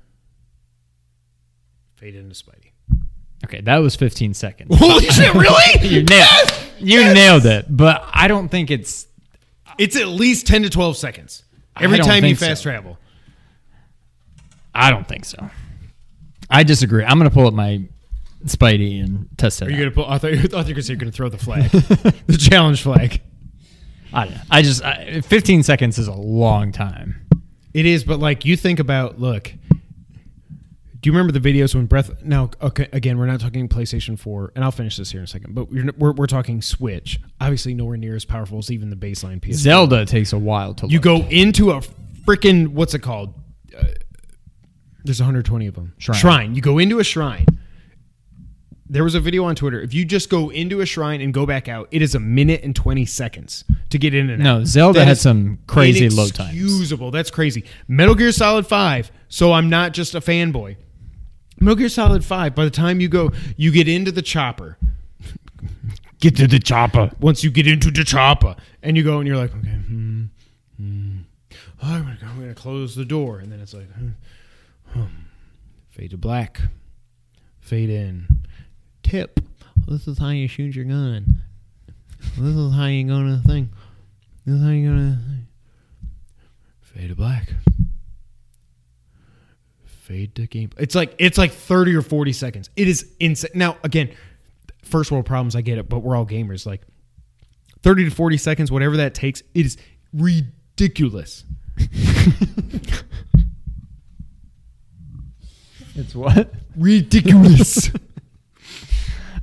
Fade into Spidey. Okay, that was 15 seconds. Holy shit! Really? you nailed. You nailed it. But I don't think it's. It's at least ten to twelve seconds every time you think so. fast travel. I don't think so. I disagree. I'm gonna pull up my Spidey and test it. Are you out. gonna put? I thought you, I thought you were going to throw the flag, the challenge flag. I don't know. I just I, 15 seconds is a long time. It is, but like you think about, look. Do you remember the videos when Breath? Now, okay, again, we're not talking PlayStation Four, and I'll finish this here in a second. But we're we're, we're talking Switch. Obviously, nowhere near as powerful as even the baseline PS. Zelda takes a while to. You load. go into a freaking what's it called? Uh, there's 120 of them. Shrine. You go into a shrine. There was a video on Twitter. If you just go into a shrine and go back out, it is a minute and 20 seconds to get in and out. No, Zelda That had some crazy load times. Usable. That's crazy. Metal Gear Solid 5. So I'm not just a fanboy. Metal Gear Solid 5, by the time you go, you get into the chopper. Get to the chopper. Once you get into the chopper, and you go and you're like, okay, hmm, hmm. Oh, I'm gonna, I'm gonna close the door, and then it's like, hmm, hmm. fade to black, fade in. Tip: This is how you shoot your gun. This is how you gonna thing. This is how you gonna fade to black. Fade to game. It's like it's like thirty or forty seconds. It is insane. Now again, first world problems. I get it, but we're all gamers. Like thirty to forty seconds, whatever that takes. It is ridiculous. It's what? Ridiculous.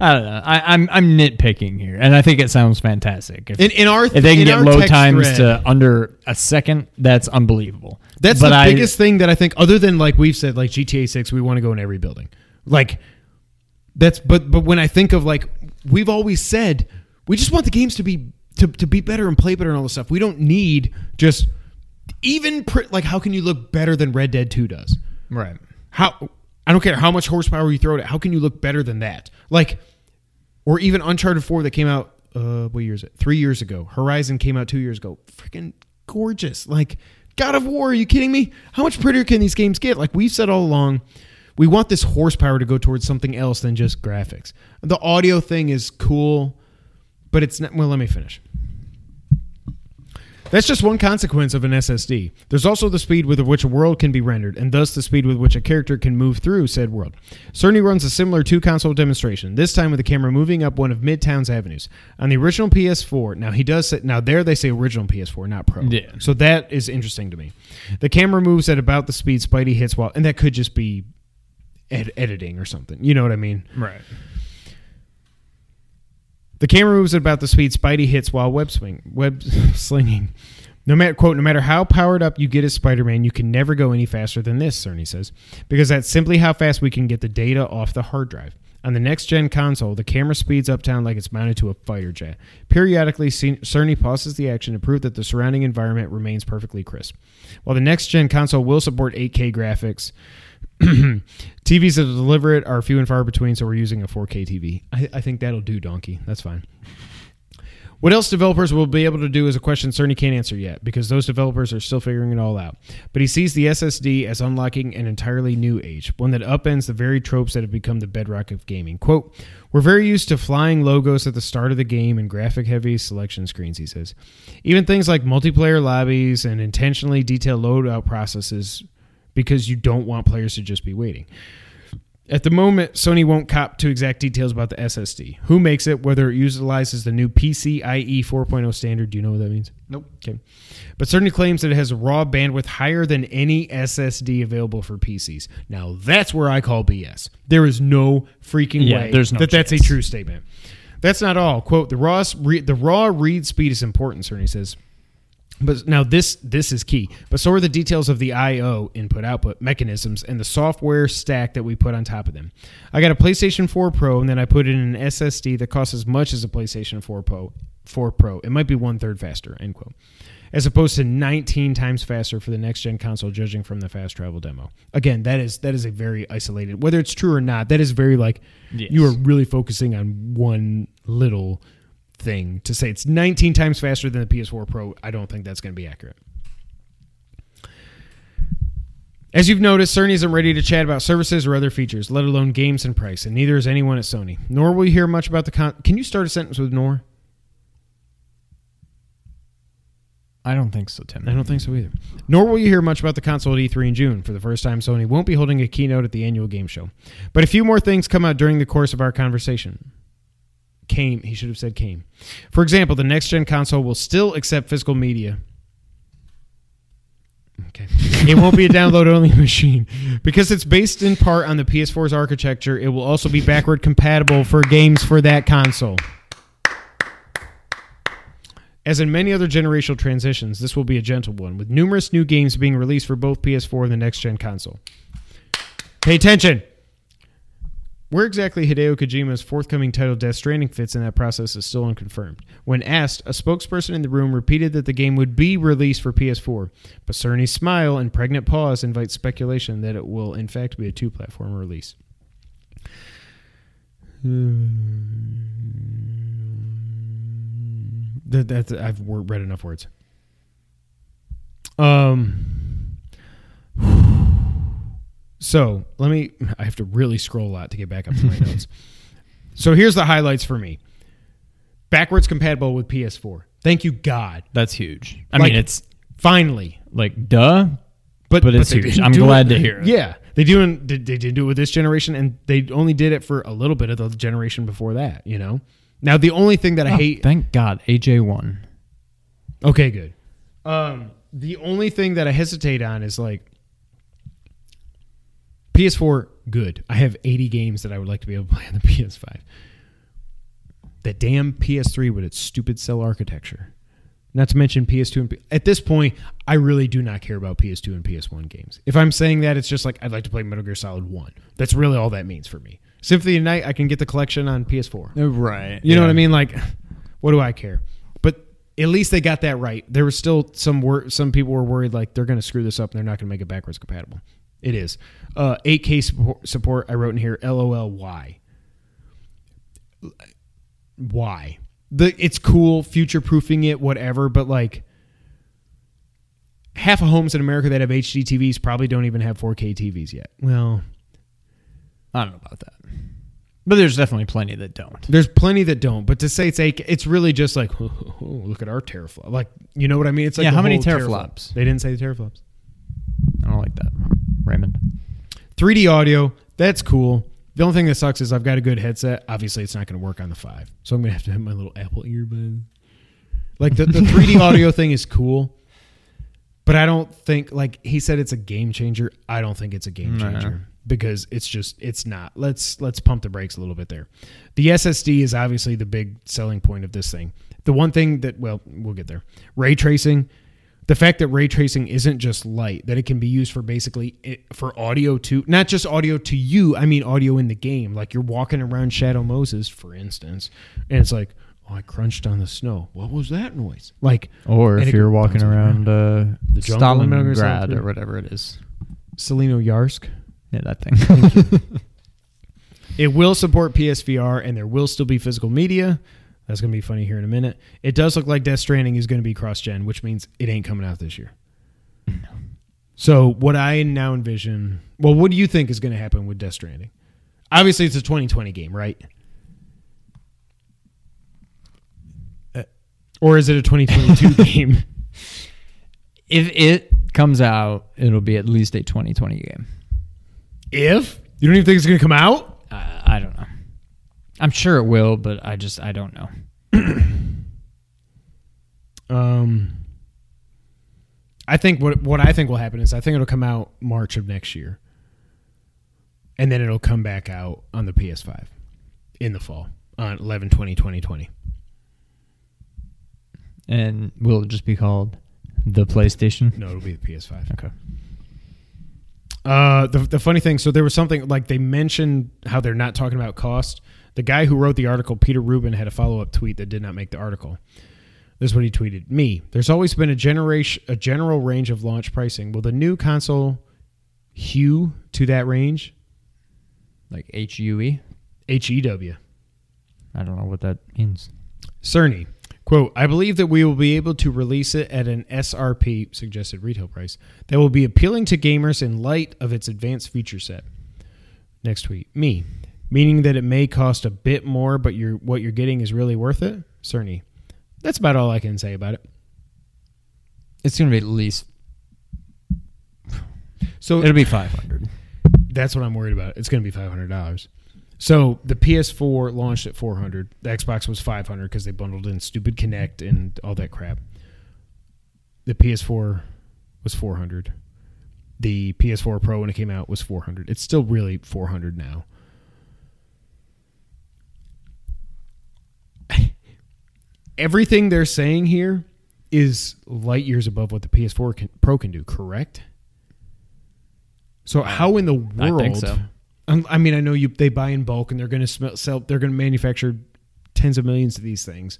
I don't know. I, I'm I'm nitpicking here, and I think it sounds fantastic. If, in, in our if they can get load times thread- to under a second, that's unbelievable. That's But the I- biggest thing that I think, other than like we've said, like GTA Six, we want to go in every building. Like that's, but but when I think of like we've always said, we just want the games to be to, to be better and play better and all this stuff. We don't need just even pr- like how can you look better than Red Dead Two does? Right. How I don't care how much horsepower you throw at it. How can you look better than that? Like, or even Uncharted 4 that came out, uh, what year is it? Three years ago. Horizon came out two years ago. Freaking gorgeous. Like, God of War, are you kidding me? How much prettier can these games get? Like, we've said all along, we want this horsepower to go towards something else than just graphics. The audio thing is cool, but it's not. Well, let me finish. That's just one consequence of an SSD. There's also the speed with which a world can be rendered, and thus the speed with which a character can move through said world. Cerny runs a similar two console demonstration, this time with the camera moving up one of Midtown's avenues. On the original PS4, now he does say, now there they say original PS4, not Pro. Yeah. So that is interesting to me. The camera moves at about the speed Spidey hits while, and that could just be ed- editing or something. You know what I mean? Right. The camera moves at about the speed Spidey hits while web swing web slinging. No matter quote, no matter how powered up you get as Spider-Man, you can never go any faster than this, Cerny says, because that's simply how fast we can get the data off the hard drive. On the next gen console, the camera speeds up down like it's mounted to a fighter jet. Periodically, Cerny pauses the action to prove that the surrounding environment remains perfectly crisp. While the next gen console will support 8K graphics, TVs that deliver it are few and far between, so we're using a 4K TV. I, I think that'll do, Donkey. That's fine. What else developers will be able to do is a question Cerny can't answer yet because those developers are still figuring it all out. But he sees the SSD as unlocking an entirely new age, one that upends the very tropes that have become the bedrock of gaming. Quote, We're very used to flying logos at the start of the game and graphic heavy selection screens, he says. Even things like multiplayer lobbies and intentionally detailed loadout processes because you don't want players to just be waiting. At the moment, Sony won't cop to exact details about the SSD. Who makes it, whether it utilizes the new PCIe 4.0 standard. Do you know what that means? Nope. Okay. But certainly claims that it has a raw bandwidth higher than any SSD available for PCs. Now, that's where I call BS. There is no freaking Yeah, way there's no that that's a true statement. That's not all. Quote, the raw, re- the raw read speed is important, Cerny says. But now this this is key. But so are the details of the I/O input output mechanisms and the software stack that we put on top of them. I got a PlayStation 4 Pro and then I put in an SSD that costs as much as a PlayStation 4 Pro. 4 Pro. It might be one third faster. End quote. As opposed to 19 times faster for the next gen console, judging from the fast travel demo. Again, that is that is a very isolated. Whether it's true or not, that is very like Yes. you are really focusing on one little thing to say it's 19 times faster than the PS4 Pro. I don't think that's going to be accurate. As you've noticed, Cerny isn't ready to chat about services or other features, let alone games and price, and neither is anyone at Sony. Nor will you hear much about the con. Can you start a sentence with nor? I don't think so, Tim. I don't think so either. Nor will you hear much about the console at E3 in June. For the first time, Sony won't be holding a keynote at the annual game show. But a few more things come out during the course of our conversation. Came, he should have said came. For example, the next gen console will still accept physical media. Okay. It won't be a download only machine. Because it's based in part on the PS4's architecture, it will also be backward compatible for games for that console. As in many other generational transitions, this will be a gentle one, with numerous new games being released for both PS4 and the next gen console. Pay attention! Where exactly Hideo Kojima's forthcoming title Death Stranding fits in that process is still unconfirmed. When asked, a spokesperson in the room repeated that the game would be released for PS4, but Cerny's smile and pregnant pause invite speculation that it will in fact be a two platform release. That, that's I've read enough words. Um. So let me. I have to really scroll a lot to get back up to my notes. So here's the highlights for me. Backwards compatible with PS4. Thank you God. That's huge. I Like, mean, it's finally. like duh, But But it's they huge. didn't I'm do glad to hear it. Yeah, they do. They, they did do it with this generation, and they only did it for a little bit of the generation before that. You know. Now the only thing that I Oh, hate. Thank God, AJ won. Okay, good. Um, the only thing that I hesitate on is like PS4. Good. I have 80 games that I would like to be able to play on the PS5. That damn PS3 with its stupid cell architecture. Not to mention PS2 and P- at this point, I really do not care about PS2 and PS1 games. If I'm saying that, it's just like I'd like to play Metal Gear Solid One. That's really all that means for me. Symphony of Night, I can get the collection on PS4. Uh, right. You know what I mean? Like, what do I care? But at least they got that right. There was still some wor- some people were worried like they're going to screw this up and they're not going to make it backwards compatible. It is. Uh, 8K support, support. I wrote in here. LOL. Why? Why? The it's cool, future proofing it, whatever. But like, half of homes in America that have HD TVs probably don't even have 4K TVs yet. Well, I don't know about that. But there's definitely plenty that don't. There's plenty that don't, but to say it's eight, it's really just like, oh, look at our teraflop. Like, you know what I mean? It's like Yeah, how many whole teraflops? They didn't say the teraflops. I don't like that. Raymond. 3D audio, that's cool. The only thing that sucks is I've got a good headset. Obviously, it's not going to work on the five, so I'm going to have to have my little Apple earbud. Like the, the 3D audio thing is cool, but I don't think like he said it's a game changer. I don't think it's a game changer because it's just it's not. Let's let's pump the brakes a little bit there. The SSD is obviously the big selling point of this thing. The one thing that well, we'll get there. Ray tracing, the fact that ray tracing isn't just light, that it can be used for basically it, for audio too, not just audio to you. I mean audio in the game. Like you're walking around Shadow Moses, for instance, and it's like, oh, I crunched on the snow. What was that noise? Like Or if you're walking bounces around uh, The jungle in Metal Gear Solid Stalingrad 3. or whatever it is. Tselinoyarsk. Yeah, that thing. It will support PSVR and there will still be physical media. That's going to be funny here in a minute. It does look like Death Stranding is going to be cross gen, which means it ain't coming out this year. So, what I now envision, well, what do you think is going to happen with Death Stranding? Obviously, it's a 2020 game, right? Uh, or is it a 2022 game? if it comes out, it'll be at least a 2020 game. If you don't even think it's going to come out, Uh, I don't know. I'm sure it will, but I just I don't know. Um, I think what what I think will happen is I think it'll come out March of next year, and then it'll come back out on the PS5 in the fall on 11 20 2020. And will it just be called the PlayStation? No, it'll be the PS5. Okay. Uh, the the funny thing, so there was something like they mentioned how they're not talking about cost. The guy who wrote the article, Peter Rubin, had a follow up tweet that did not make the article. This is what he tweeted: Me, there's always been a generation, a general range of launch pricing. Will the new console hew to that range? Like H U E. H E W. I don't know what that means. Cerny. Quote, I believe that we will be able to release it at an SRP, suggested retail price, that will be appealing to gamers in light of its advanced feature set. Next tweet. Me. Meaning that it may cost a bit more, but you're, what you're getting is really worth it? Cerny. That's about all I can say about it. It's gonna be at least. So It'll be 500. that's what I'm worried about. It's going to be five hundred dollars. So the PS4 launched at four hundred. The Xbox was five hundred because they bundled in stupid Kinect and all that crap. The PS4 was four hundred. The PS4 Pro when it came out was four hundred. It's still really four hundred now. Everything they're saying here is light years above what the PS4 can, Pro can do. Correct. So uh, how in the world? I think so. I mean, I know you. They buy in bulk, and they're going to sell. They're going to manufacture tens of millions of these things.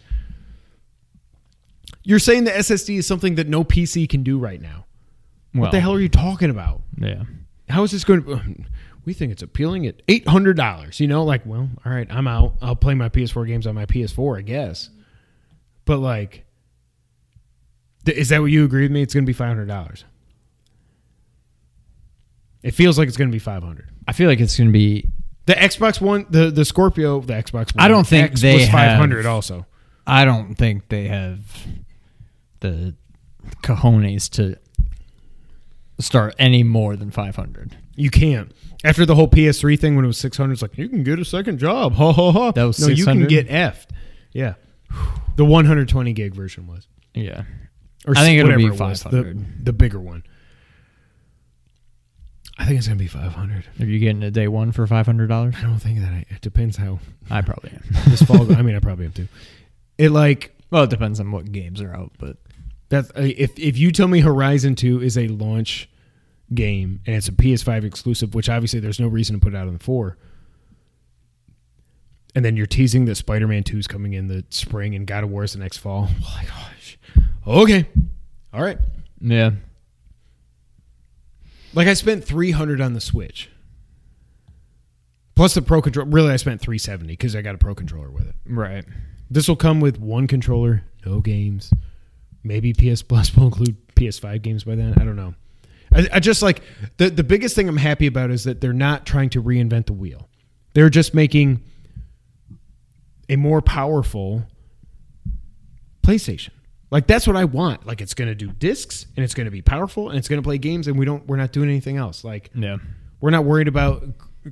You're saying the SSD is something that no PC can do right now. Well, what the hell are you talking about? Yeah. How is this going to? Uh, we think it's appealing at eight hundred dollars. You know, like, well, all right, I'm out. I'll play my PS4 games on my PS4, I guess. But like, th- is that what you agree with me? It's going to be five hundred dollars. It feels like it's going to be five hundred. I feel like it's gonna be. The Xbox One, the the Scorpio, the Xbox One. I don't think X they was have- five hundred. Also, I don't think they have the cojones to start any more than 500. you can't. After the whole PS3 thing, when it was six hundred, it's like you can get a second job. Ha ha ha. That was no, you can 600? get effed. Yeah, the one hundred twenty gig version was. Yeah. Or I think it'll be it was, the, 500. the bigger one. I think it's gonna be five hundred. Are you getting a day one for $500? I don't think that. I, it depends how I probably am. this fall. I mean, I probably have to. It like Well, it depends on what games are out, but that's uh, if if you tell me Horizon Two is a launch game and it's a PS5 exclusive, which obviously there's no reason to put it out on the four. And then you're teasing that Spider-Man 2 is coming in the spring and God of War is the next fall. Oh my gosh. Okay. All right. yeah. Like I spent three hundred on the Switch. Plus the Pro controller. Really, I spent three seventy because I got a Pro controller with it. Right. This will come with one controller, no games. Maybe PS Plus will include PS5 games by then. I don't know. I, I just like the the biggest thing I'm happy about is that they're not trying to reinvent the wheel. They're just making a more powerful PlayStation. Like that's what I want. Like it's going to do discs and it's going to be powerful and it's going to play games and we don't we're not doing anything else. Like Yeah. we're not worried about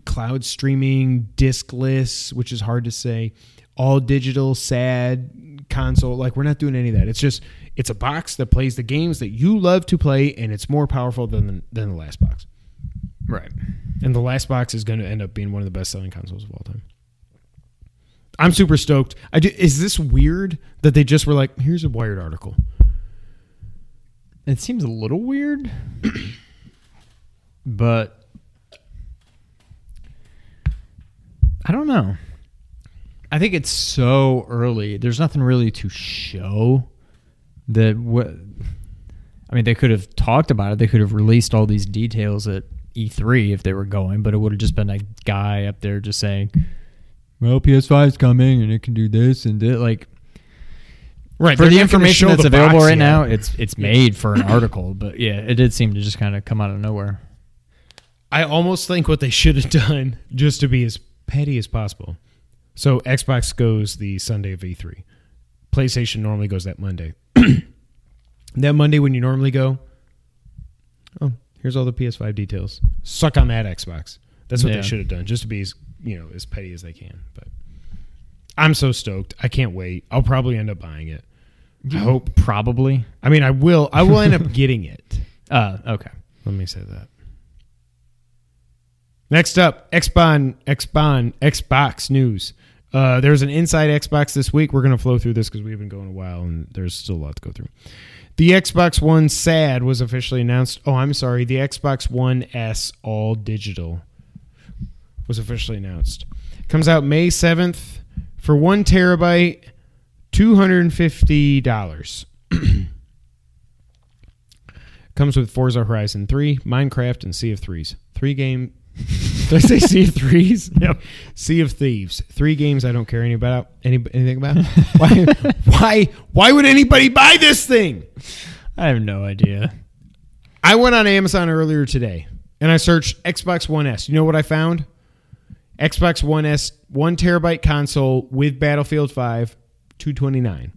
cloud streaming, diskless, which is hard to say, all digital, sad console. Like we're not doing any of that. It's just it's a box that plays the games that you love to play, and it's more powerful than than the last box. Right. And the last box is going to end up being one of the best selling consoles of all time. I'm super stoked. I do, is this weird that they just were like, here's a Wired article. It seems a little weird, but I don't know. I think it's so early. There's nothing really to show that what I mean, they could have talked about it. They could have released all these details at E3 if they were going, but it would have just been a guy up there just saying, "Well, PS5 is coming and it can do this and that." Like Right for the information that's the available right yet. now, it's it's made for an article. But yeah, it did seem to just kind of come out of nowhere. I almost think what they should have done, just to be as petty as possible. So Xbox goes the Sunday of E3. PlayStation normally goes that Monday. that Monday when you normally go, oh, here's all the PS5 details. Suck on that Xbox. That's what Yeah. they should have done, just to be as you know as petty as they can. But I'm so stoked. I can't wait. I'll probably end up buying it. I hope. Probably. I mean, I will. I will end up getting it. Uh, okay. Let me say that. Next up, Xbox, Xbon, Xbox news. Uh, there's an inside Xbox this week. We're going to flow through this because we've been going a while and there's still a lot to go through. The Xbox One SAD was officially announced. Oh, I'm sorry. The Xbox One S All Digital was officially announced. Comes out May 7th for one terabyte, $250. Comes with Forza Horizon 3, Minecraft, and Sea of Threes. Three game. Did I say Sea of Threes? No. Sea of Thieves. Three games I don't care any about. Any, anything about. why? Why? Why would anybody buy this thing? I have no idea. I went on Amazon earlier today and I searched Xbox One S. You know what I found? Xbox One S, one terabyte console with Battlefield 5, 229.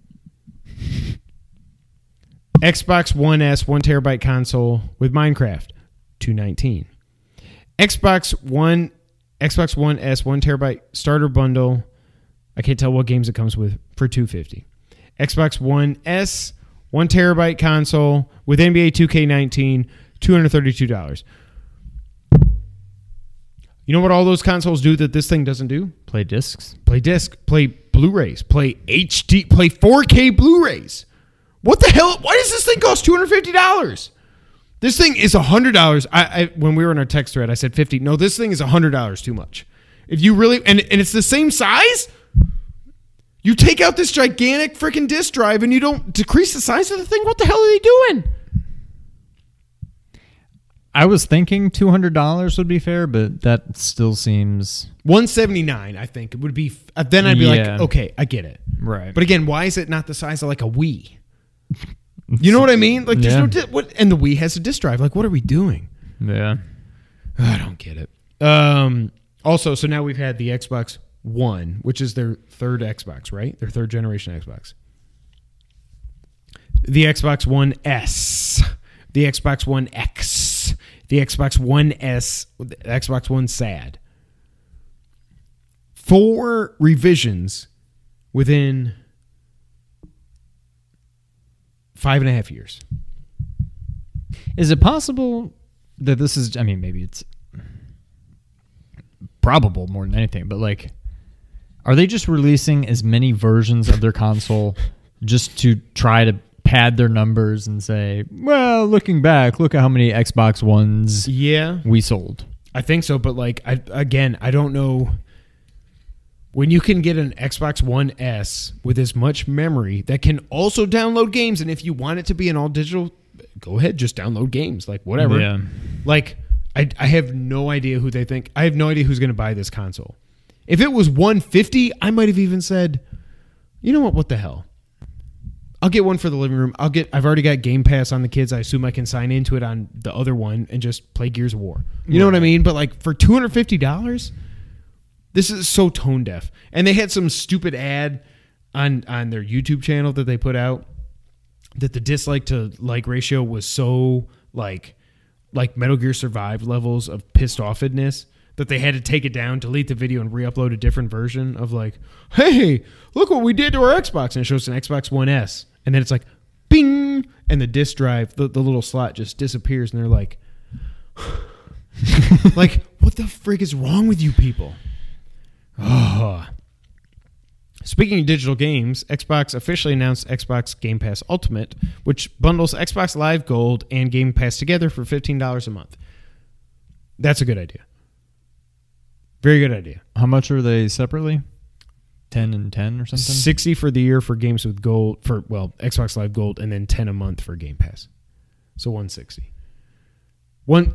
Xbox One S, one terabyte console with Minecraft, 219. Xbox One, Xbox One S, one terabyte starter bundle. I can't tell what games it comes with for 250. Xbox One S, one terabyte console with NBA 2K19, $232. You know what all those consoles do that this thing doesn't do? Play discs. Play disc, play Blu-rays, play HD, play 4K Blu-rays. What the hell? Why does this thing cost two hundred fifty dollars? This thing is hundred dollars. I, I when we were in our text thread, I said fifty. No, this thing is hundred dollars too much. If you really and and it's the same size. You take out this gigantic freaking disk drive and you don't decrease the size of the thing. What the hell are they doing? I was thinking two hundred dollars would be fair, but that still seems One seventy nine. I think it would be. uh, Then I'd be Yeah. like, okay, I get it. right. But again, why is it not the size of like a Wii? You know what I mean? Like, there's Yeah. no di- what, and the Wii has a disk drive. Like, what are we doing? yeah, I don't get it. Um, also, so now we've had the Xbox One, which is their third Xbox, right? Their third generation Xbox. The Xbox One S, the Xbox One X, the Xbox One S, Xbox One SAD. Four revisions within five and a half years. Is it possible that this is? I mean, maybe it's probable more than anything, but like, are they just releasing as many versions of their console just to try to pad their numbers and say, well, looking back, look at how many Xbox Ones Yeah. we sold. I think so, but like I again, I don't know when you can get an Xbox One S with as much memory that can also download games, and if you want it to be an all digital, go ahead, just download games, like whatever. Yeah. Like I I have no idea who they think. I have no idea who's going to buy this console. If it was 150, I might have even said, "You know what? What the hell? I'll get one for the living room. I'll get I've already got Game Pass on the kids. I assume I can sign into it on the other one and just play Gears of War. You know what I mean? But like for $250, this is so tone deaf. And they had some stupid ad on on their YouTube channel that they put out that the dislike to like ratio was so like like Metal Gear Survive levels of pissed offedness that they had to take it down, delete the video, and re-upload a different version of like, hey, look what we did to our Xbox, and it shows an Xbox One S, and then it's like, bing, and the disk drive, the, the little slot just disappears, and they're like, like, what the frick is wrong with you people? Oh. Speaking of digital games, Xbox officially announced Xbox Game Pass Ultimate, which bundles Xbox Live Gold and Game Pass together for $15 a month. That's a good idea. Very good idea. How much are they separately? 10 and 10 or something? 60 for the year for games with gold for well, Xbox Live Gold and then 10 a month for Game Pass. So 160. One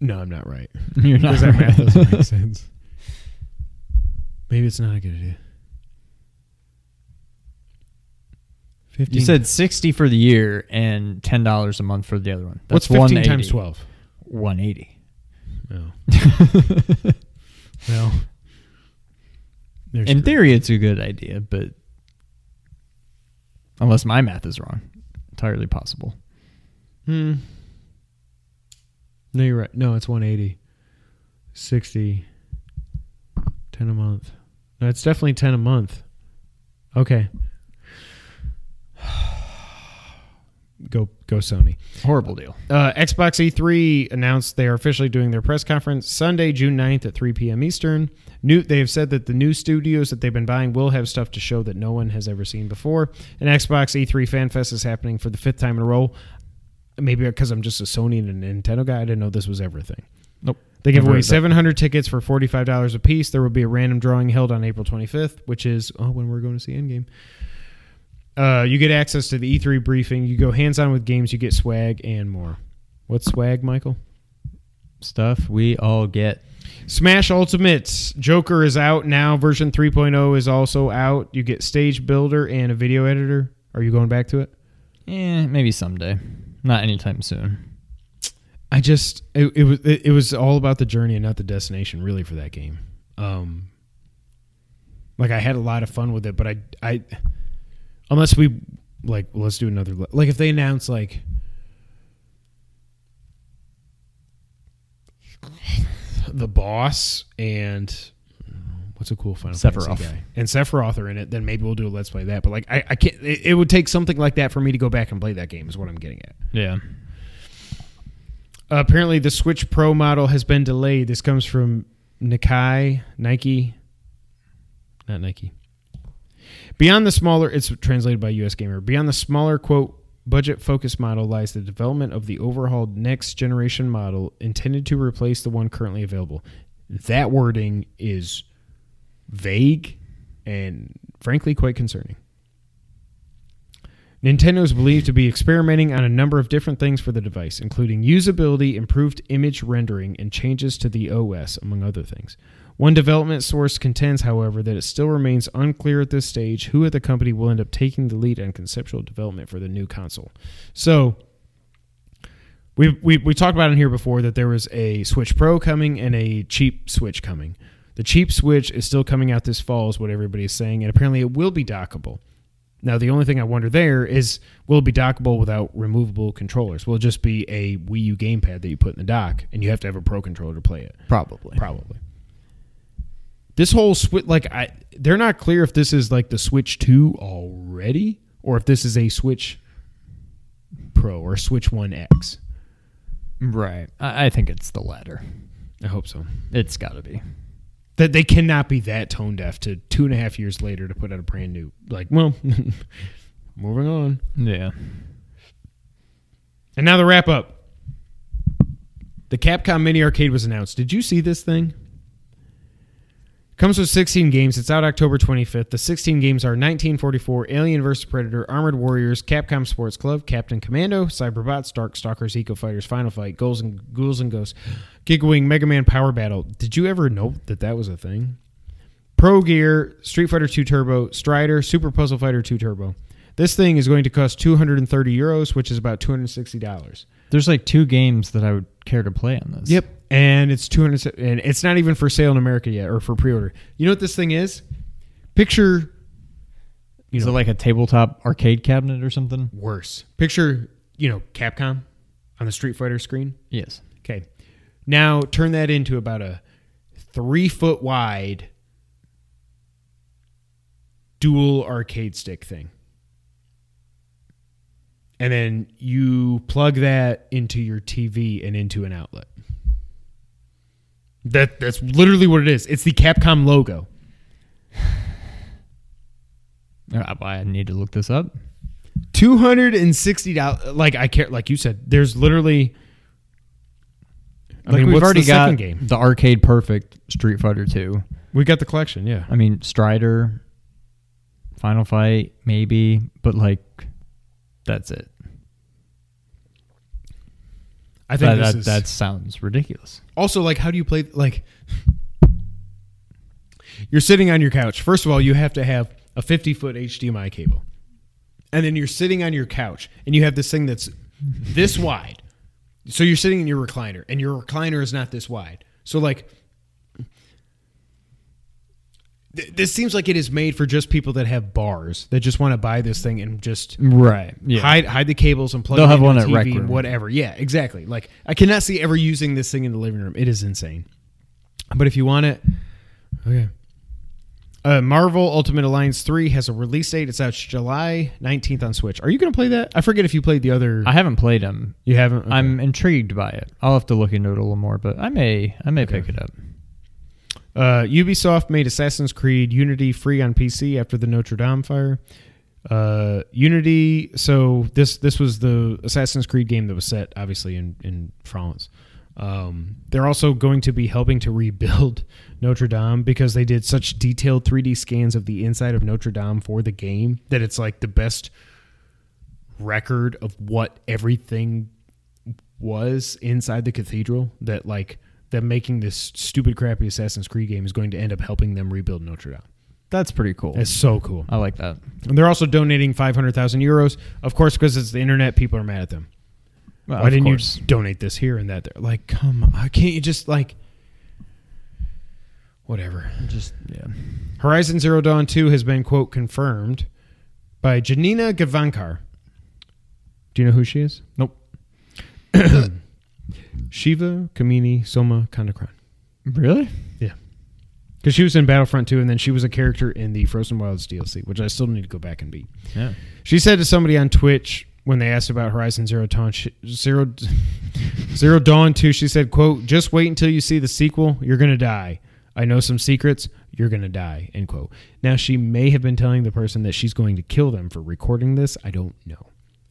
No, I'm not right. You're not Because that math doesn't make sense. Maybe it's not a good idea. 15. You said 60 for the year and $10 a month for the other one. what's That's 15 times 12? 180. No. Well, In theory, it's a good idea, but unless my math is wrong, entirely possible. Hmm. No, you're right. No, it's 180. 60. 10 a month. No, it's definitely 10 a month. Okay. Go go Sony. Horrible deal. Uh, Xbox E3 announced they are officially doing their press conference Sunday, June 9th at 3 p.m. Eastern. New, they have said that the new studios that they've been buying will have stuff to show that no one has ever seen before. And Xbox E3 Fan Fest is happening for the fifth time in a row. Maybe because I'm just a Sony and a Nintendo guy, I didn't know this was everything. Nope. They give away 700 tickets for $45 a piece. There will be a random drawing held on April 25th, which is oh, when we're going to see Endgame. Uh, you get access to the E3 briefing. You go hands on with games. You get swag and more. What's swag, Michael? Stuff we all get. Smash Ultimates. Joker is out now. Version 3.0 is also out. You get Stage Builder and a video editor. Are you going back to it? Eh, maybe someday. Not anytime soon. I just it, it was it, it was all about the journey and not the destination really for that game. Um like I had a lot of fun with it, but I I unless we like let's do another le- like if they announce like the boss and what's a cool Final Sephiroth. Fantasy guy and Sephiroth are in it, then maybe we'll do a let's play that. But like I, I can't. It, it would take something like that for me to go back and play that game. Is what I'm getting at. Yeah. Uh, apparently, the Switch Pro model has been delayed. This comes from Nikkei, Nike, not Nike. Beyond the smaller, it's translated by US Gamer. Beyond the smaller quote budget focused model lies the development of the overhauled next generation model intended to replace the one currently available. That wording is vague and frankly quite concerning. Nintendo is believed to be experimenting on a number of different things for the device, including usability, improved image rendering, and changes to the OS, among other things. One development source contends, however, that it still remains unclear at this stage who at the company will end up taking the lead on conceptual development for the new console. So, we, we, we talked about in here before that there was a Switch Pro coming and a cheap Switch coming. The cheap Switch is still coming out this fall, is what everybody is saying, and apparently it will be dockable. Now, the only thing I wonder there is will it be dockable without removable controllers? Will it just be a Wii U gamepad that you put in the dock and you have to have a Pro controller to play it? Probably. Probably. This whole switch, like, I, they're not clear if this is like the Switch 2 already or if this is a Switch Pro or Switch 1X. Right. I, I think it's the latter. I hope so. It's got to be. That they cannot be that tone deaf to two and a half years later to put out a brand new, like, well, moving on. Yeah. And now the wrap up. The Capcom Mini Arcade was announced. Did you see this thing? Comes with 16 games. It's out October 25th. The 16 games are 1944, Alien vs. Predator, Armored Warriors, Capcom Sports Club, Captain Commando, Cyberbots, Dark Stalkers, Eco Fighters, Final Fight, Ghouls and Ghouls and Ghosts, Gigawing, Mega Man Power Battle. Did you ever know that that was a thing? Pro Gear, Street Fighter 2 Turbo, Strider, Super Puzzle Fighter 2 Turbo. This thing is going to cost 230 euros, which is about 260 dollars. There's like two games that I would care to play on this. Yep, and it's 200 and it's not even for sale in America yet or for pre-order. You know what this thing is? Picture you Is know it like a tabletop arcade cabinet or something? worse. Picture, you know, Capcom on the Street Fighter screen. Yes. Okay. Now turn that into about a 3 foot wide dual arcade stick thing. And then you plug that into your TV and into an outlet. That that's literally what it is. It's the Capcom logo. Uh, I need to look this up. Two hundred and sixty dollars. Like I care. Like you said, there's literally. I Like mean, we've already the got game? the arcade perfect Street Fighter 2. We got the collection. Yeah. I mean Strider, Final Fight, maybe, but like that's it. I think That, this that, is that sounds ridiculous. also like how do you play like you're sitting on your couch. First of all you have to have a 50 foot hdmi cable. And then you're sitting on your couch and you have this thing that's this wide. So you're sitting in your recliner and your recliner is not this wide. So like th- this seems like it is made for just people that have bars that just want to buy this thing and just Right. Yeah. hide hide the cables and plug They'll it have into one at TV Rec Room. whatever. Yeah, exactly. Like I cannot see ever using this thing in the living room. It is insane. But if you want it, okay. Uh, Marvel Ultimate Alliance 3 has a release date. It's out July 19th on Switch. Are you going to play that? I forget if you played the other. I haven't played them. you haven't? Okay. I'm intrigued by it. I'll have to look into it a little more, but I may I may pick it up. Uh, Ubisoft made Assassin's Creed Unity free on PC after the Notre Dame fire. Uh, Unity. So this this was the Assassin's Creed game that was set obviously in in France. Um, they're also going to be helping to rebuild Notre Dame because they did such detailed 3D scans of the inside of Notre Dame for the game that it's like the best record of what everything was inside the cathedral that like them making this stupid crappy Assassin's Creed game is going to end up helping them rebuild Notre Dame. That's pretty cool. It's so cool. I like that. And they're also donating 500,000 euros. Of course, because it's the internet, people are mad at them. Well, Why didn't course. you donate this here and that there? Like, come on. Can't you just like whatever. just yeah. Horizon Zero Dawn 2 has been quote confirmed by Janina Gavankar. Do you know who she is? Nope. Shiva Kamini Soma Kandakran. Really? Yeah. Because she was in Battlefront 2, and then she was a character in the Frozen Wilds DLC, which I still need to go back and beat. Yeah. She said to somebody on Twitch when they asked about Horizon Zero Dawn, she, Zero, Zero Dawn 2, she said, quote, just wait until you see the sequel. You're going to die. I know some secrets. You're going to die, end quote. Now, she may have been telling the person that she's going to kill them for recording this. I don't know.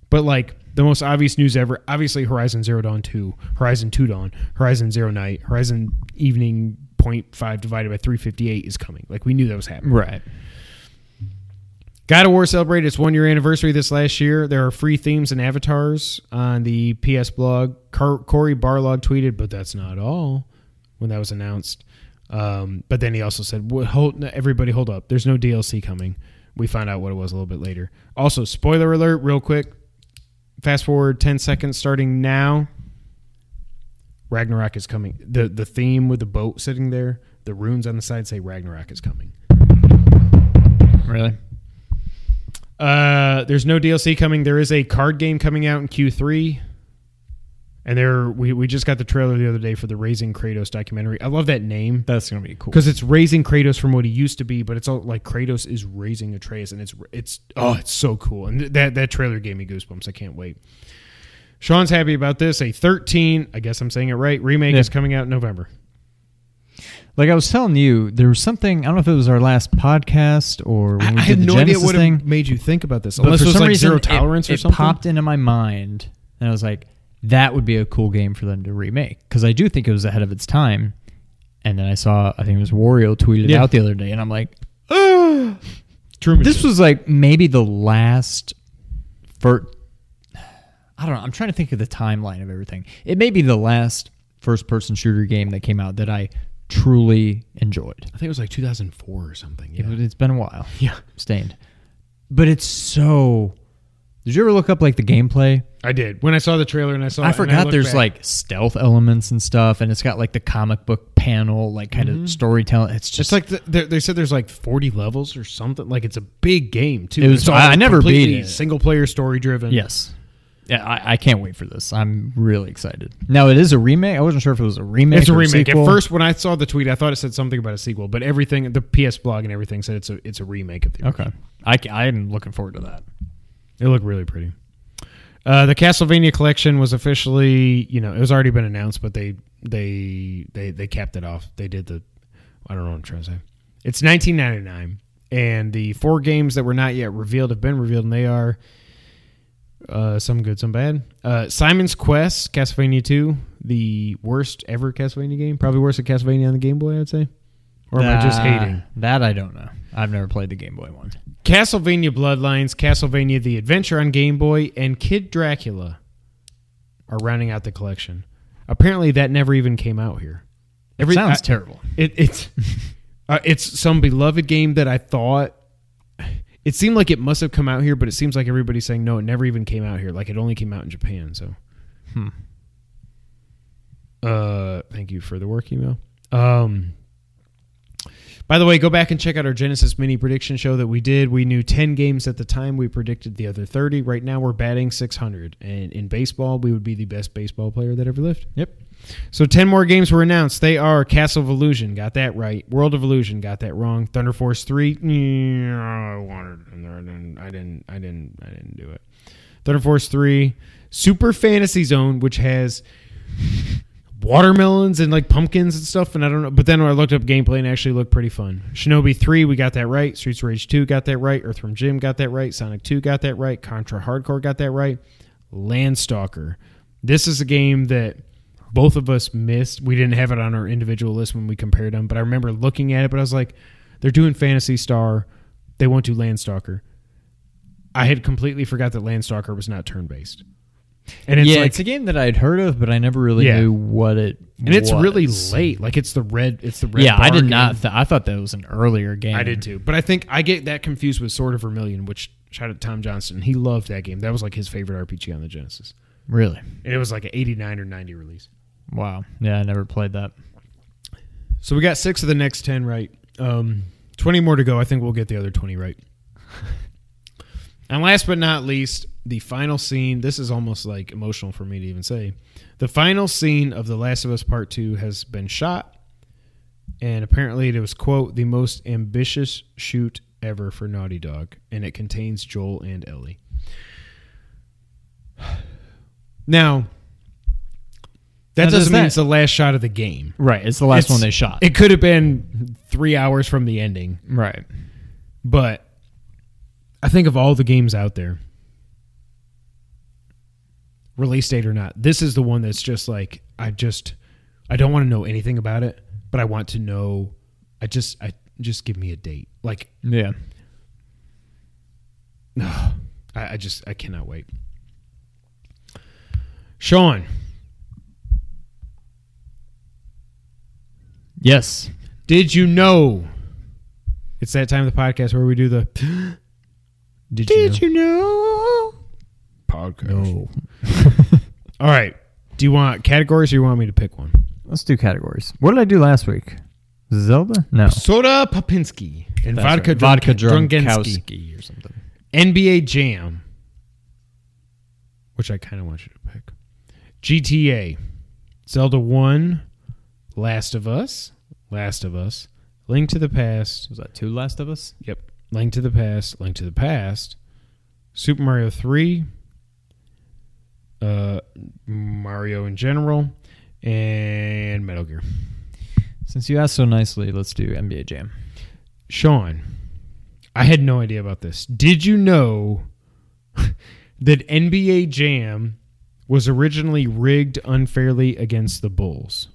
But, like, the most obvious news ever, obviously Horizon Zero Dawn 2, Horizon 2 Dawn, Horizon Zero Night, Horizon Evening 0.5 divided by 358 is coming. Like, we knew that was happening. Right. God of War celebrated its one year anniversary this last year. There are free themes and avatars on the PS blog. Cor- Cory Barlog tweeted, but that's not all when that was announced. Um, but then he also said, "Wha- hold, everybody hold up. There's no DLC coming. We found out what it was a little bit later. Also, spoiler alert, real quick. Fast forward 10 seconds starting now. Ragnarok is coming. The, the theme with the boat sitting there, the runes on the side say Ragnarok is coming. Really? Uh, there's no DLC coming. There is a card game coming out in Q3. And there, we, we just got the trailer the other day for the Raising Kratos documentary. I love that name That's gonna be cool. because it's raising Kratos from what he used to be, but it's all like Kratos is raising Atreus, and it's it's oh, it's so cool. And th- that that trailer gave me goosebumps. I can't wait. Sean's happy about this. A 13, I guess I'm saying it right. Remake Yeah. is coming out in November. Like I was telling you, there was something. I don't know if it was our last podcast or when we I, I did have the no idea Genesis what thing. made you think about this, but unless for it was some like reason, zero it- tolerance it, or something. popped into my mind, and I was like, that would be a cool game for them to remake because I do think it was ahead of its time, and then I saw I think it was Wario tweeted Yeah. out the other day, and I'm like, Truman. this was like maybe the last first. I don't know. I'm trying to think of the timeline of everything. It may be the last first person shooter game that came out that I truly enjoyed. I think it was like 2004 or something. It- Yeah. It's been a while. Yeah. Stained. But it's so. Did you ever look up like the gameplay? I did. When I saw the trailer and I saw I forgot looked there's back- like stealth elements and stuff, and it's got like the comic book panel, like kind of mm-hmm. storytelling. It's Just just like the, they- they said, there's like 40 levels or something. Like it's a big game too. It was- It's I- I never beat it. Single player, story driven. yes, yeah. I, I can't wait for this. I'm really excited. Now it is a remake. I wasn't sure if it was a remake. It's a remake. At first, when I saw the tweet, I thought it said something about a sequel, but everything, the PS blog and everything said it's a it's a remake of the. Okay, I, I'm looking forward to that. It looked really pretty. Uh, the Castlevania collection was officially, you know, it was already been announced, but they they they they capped it off. They did the, I don't know what I'm trying to say. It's 1999, and the four games that were not yet revealed have been revealed, and they are uh, some good, some bad. Uh, Simon's Quest, Castlevania 2, the worst ever Castlevania game, probably worse than Castlevania on the Game Boy, I'd say. Or am I just hating? That I don't know. I've never played the Game Boy one. Castlevania Bloodlines, Castlevania The Adventure on Game Boy, and Kid Dracula are rounding out the collection. Apparently, that never even came out here. It sounds I- terrible. It, it's uh, it's some beloved game that I thought it seemed like it must have come out here, but it seems like everybody's saying no, it never even came out here. Like it only came out in Japan. So, Hmm. uh, thank you for the work email. Um, by the way, go back and check out our Genesis mini prediction show that we did. We knew 10 games at the time. We predicted the other 30. Right now, we're batting 600. And in baseball, we would be the best baseball player that ever lived. Yep. So 10 more games were announced. They are Castle of Illusion, got that right. World of Illusion, got that wrong. Thunder Force 3, yeah, I wanted it. I didn't I didn't I didn't I didn't do it. Thunder Force 3, Super Fantasy Zone, which has watermelons and like pumpkins and stuff and I don't know but then when I looked up gameplay and actually looked pretty fun. Shinobi 3 we got that right, Streets of Rage 2 got that right, Earthworm Jim got that right, Sonic 2 got that right, Contra Hard Corps got that right, Landstalker. This is a game that both of us missed. We didn't have it on our individual list when we compared them, but I remember looking at it but I was like they're doing Phantasy Star, they won't do Landstalker. I had completely forgot that Landstalker was not turn-based. And it's yeah, like it's a game that I'd heard of, but I never really Yeah. knew what it. Was. And it's really late. Like it's the red. It's the red. Yeah, I did game. not. Th- I thought that was an earlier game. I did too, but I think I get that confused with Sword of Vermilion, which shout out to Tom Johnston. He loved that game. That was like his favorite RPG on the Genesis, Really? and it was like an '89 or '90 release. Wow. Yeah, I never played that. So we got six of the next ten right. Um, Twenty more to go. I think we'll get the other twenty right. and last but not least, the final scene. This is almost like emotional for me to even say. The final scene of The Last of Us Part Two has been shot, and apparently it was quote the most ambitious shoot ever for Naughty Dog, and it contains Joel and Ellie. Now, that Now, does doesn't mean that- it's the last shot of the game. Right. It's the last It's- one they shot. It could have been three hours from the ending, right. but I think of all the games out there, release date or not, this is the one that's just like I just I don't want to know anything about it, but I want to know. I just I just give me a date. Like Yeah. I, I just I cannot wait. Sean, Yes. did you know? It's that time of the podcast where we do the. Did, Did you know? Podcast. No. All right. Do you want categories or you want me to pick one? Let's do categories. What did I do last week? Zelda? No. Soda Popinski and That's vodka, right. vodka drunk, Drunkowski or something. NBA Jam, which I kind of want you to pick. GTA, Zelda 1, Last of Us, Last of Us, Link to the Past, Was that two Last of Us? Yep. Link to the Past, Link to the Past, Super Mario 3, uh, Mario in general, and Metal Gear. Since you asked so nicely, let's do NBA Jam. Sean, I had no idea about this. Did you know that NBA Jam was originally rigged unfairly against the Bulls?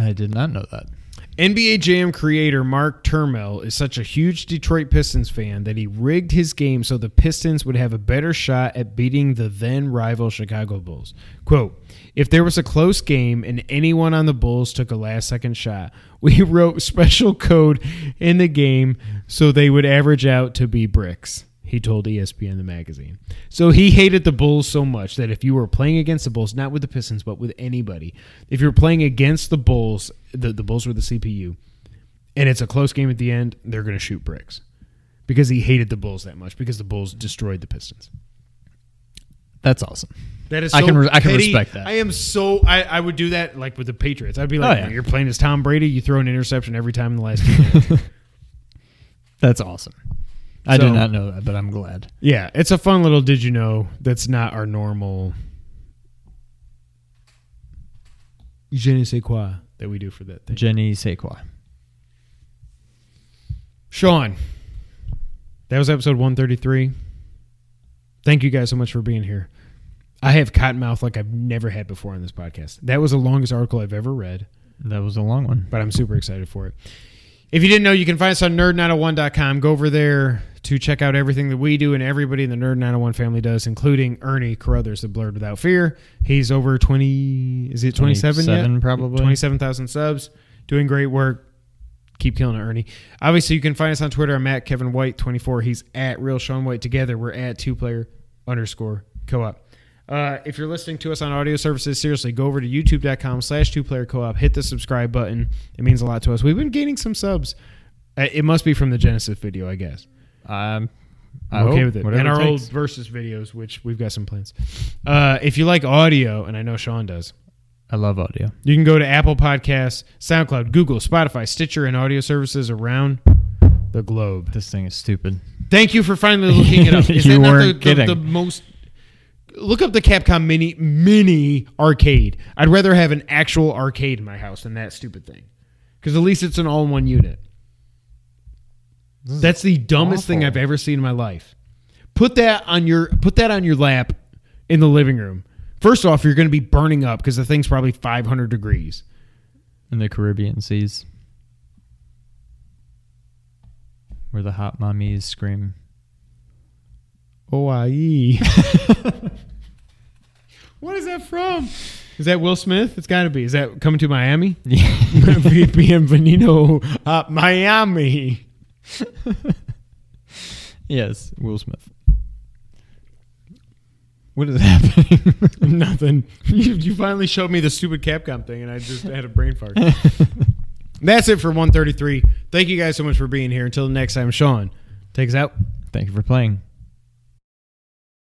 I did not know that. NBA Jam creator Mark Turmel is such a huge Detroit Pistons fan that he rigged his game so the Pistons would have a better shot at beating the then rival Chicago Bulls. Quote, if there was a close game and anyone on the Bulls took a last second shot, we wrote special code in the game so they would average out to be bricks. He told ESPN the magazine. So he hated the Bulls so much that if you were playing against the Bulls, not with the Pistons, but with anybody, if you were playing against the Bulls, the, the Bulls were the CPU, and it's a close game at the end, they're going to shoot bricks. Because he hated the Bulls that much, because the Bulls destroyed the Pistons. That's awesome. That is I can re- I can petty. respect that. I am so I, I would do that like with the Patriots. I'd be like, Oh, yeah. you're playing as Tom Brady, you throw an interception every time in the last. That's awesome. I So- did not know that, but I'm glad. Yeah, it's a fun little did you know that's not our normal je ne sais quoi that we do for that thing. Jenny Saquon. Sean, that was episode 133. Thank you guys so much for being here. I have cotton mouth like I've never had before on this podcast. That was the longest article I've ever read. That was a long one. but I'm super excited for it. If you didn't know, you can find us on nerd901.com. Go over there to check out everything that we do and everybody in the Nerd 901 family does, including Ernie Carruthers the Blurred Without Fear. He's over 20, is it 27 yet? 27 probably. 27,000 subs. Doing great work. Keep killing it, Ernie. Obviously, you can find us on Twitter. I'm at Kevin White 24. He's at Real Sean White. Together, we're at two player underscore co op. Uh, if you're listening to us on audio services, seriously, go over to youtube.com slash two player co op. Hit the subscribe button. It means a lot to us. We've been gaining some subs. Uh, It must be from the Genesis video, I guess. Um, I I'm okay with it. And our it old versus videos, which we've got some plans. Uh, if you like audio, and I know Sean does, I love audio. you can go to Apple Podcasts, SoundCloud, Google, Spotify, Stitcher, and audio services around the globe. This thing is stupid. Thank you for finally looking it up. Is You that not the, the, the most? Look up the Capcom Mini Mini Arcade. I'd rather have an actual arcade in my house than that stupid thing, because at least it's an all-in-one unit. That's the dumbest thing. I've ever seen in my life. Put that on your put that on your lap in the living room. First off, you're going to be burning up because the thing's probably 500 degrees. In the Caribbean seas. Where the hot mommies scream. Hawaii. what is that from? Is that Will Smith? It's got to be. Is that coming to Miami? Bienvenido a uh, Miami. yes, Will Smith. What is happening? Nothing. You, you finally showed me the stupid Capcom thing, and I just had a brain fart. That's it for 133. Thank you guys so much for being here. Until next time, Sean, take us out. Thank you for playing.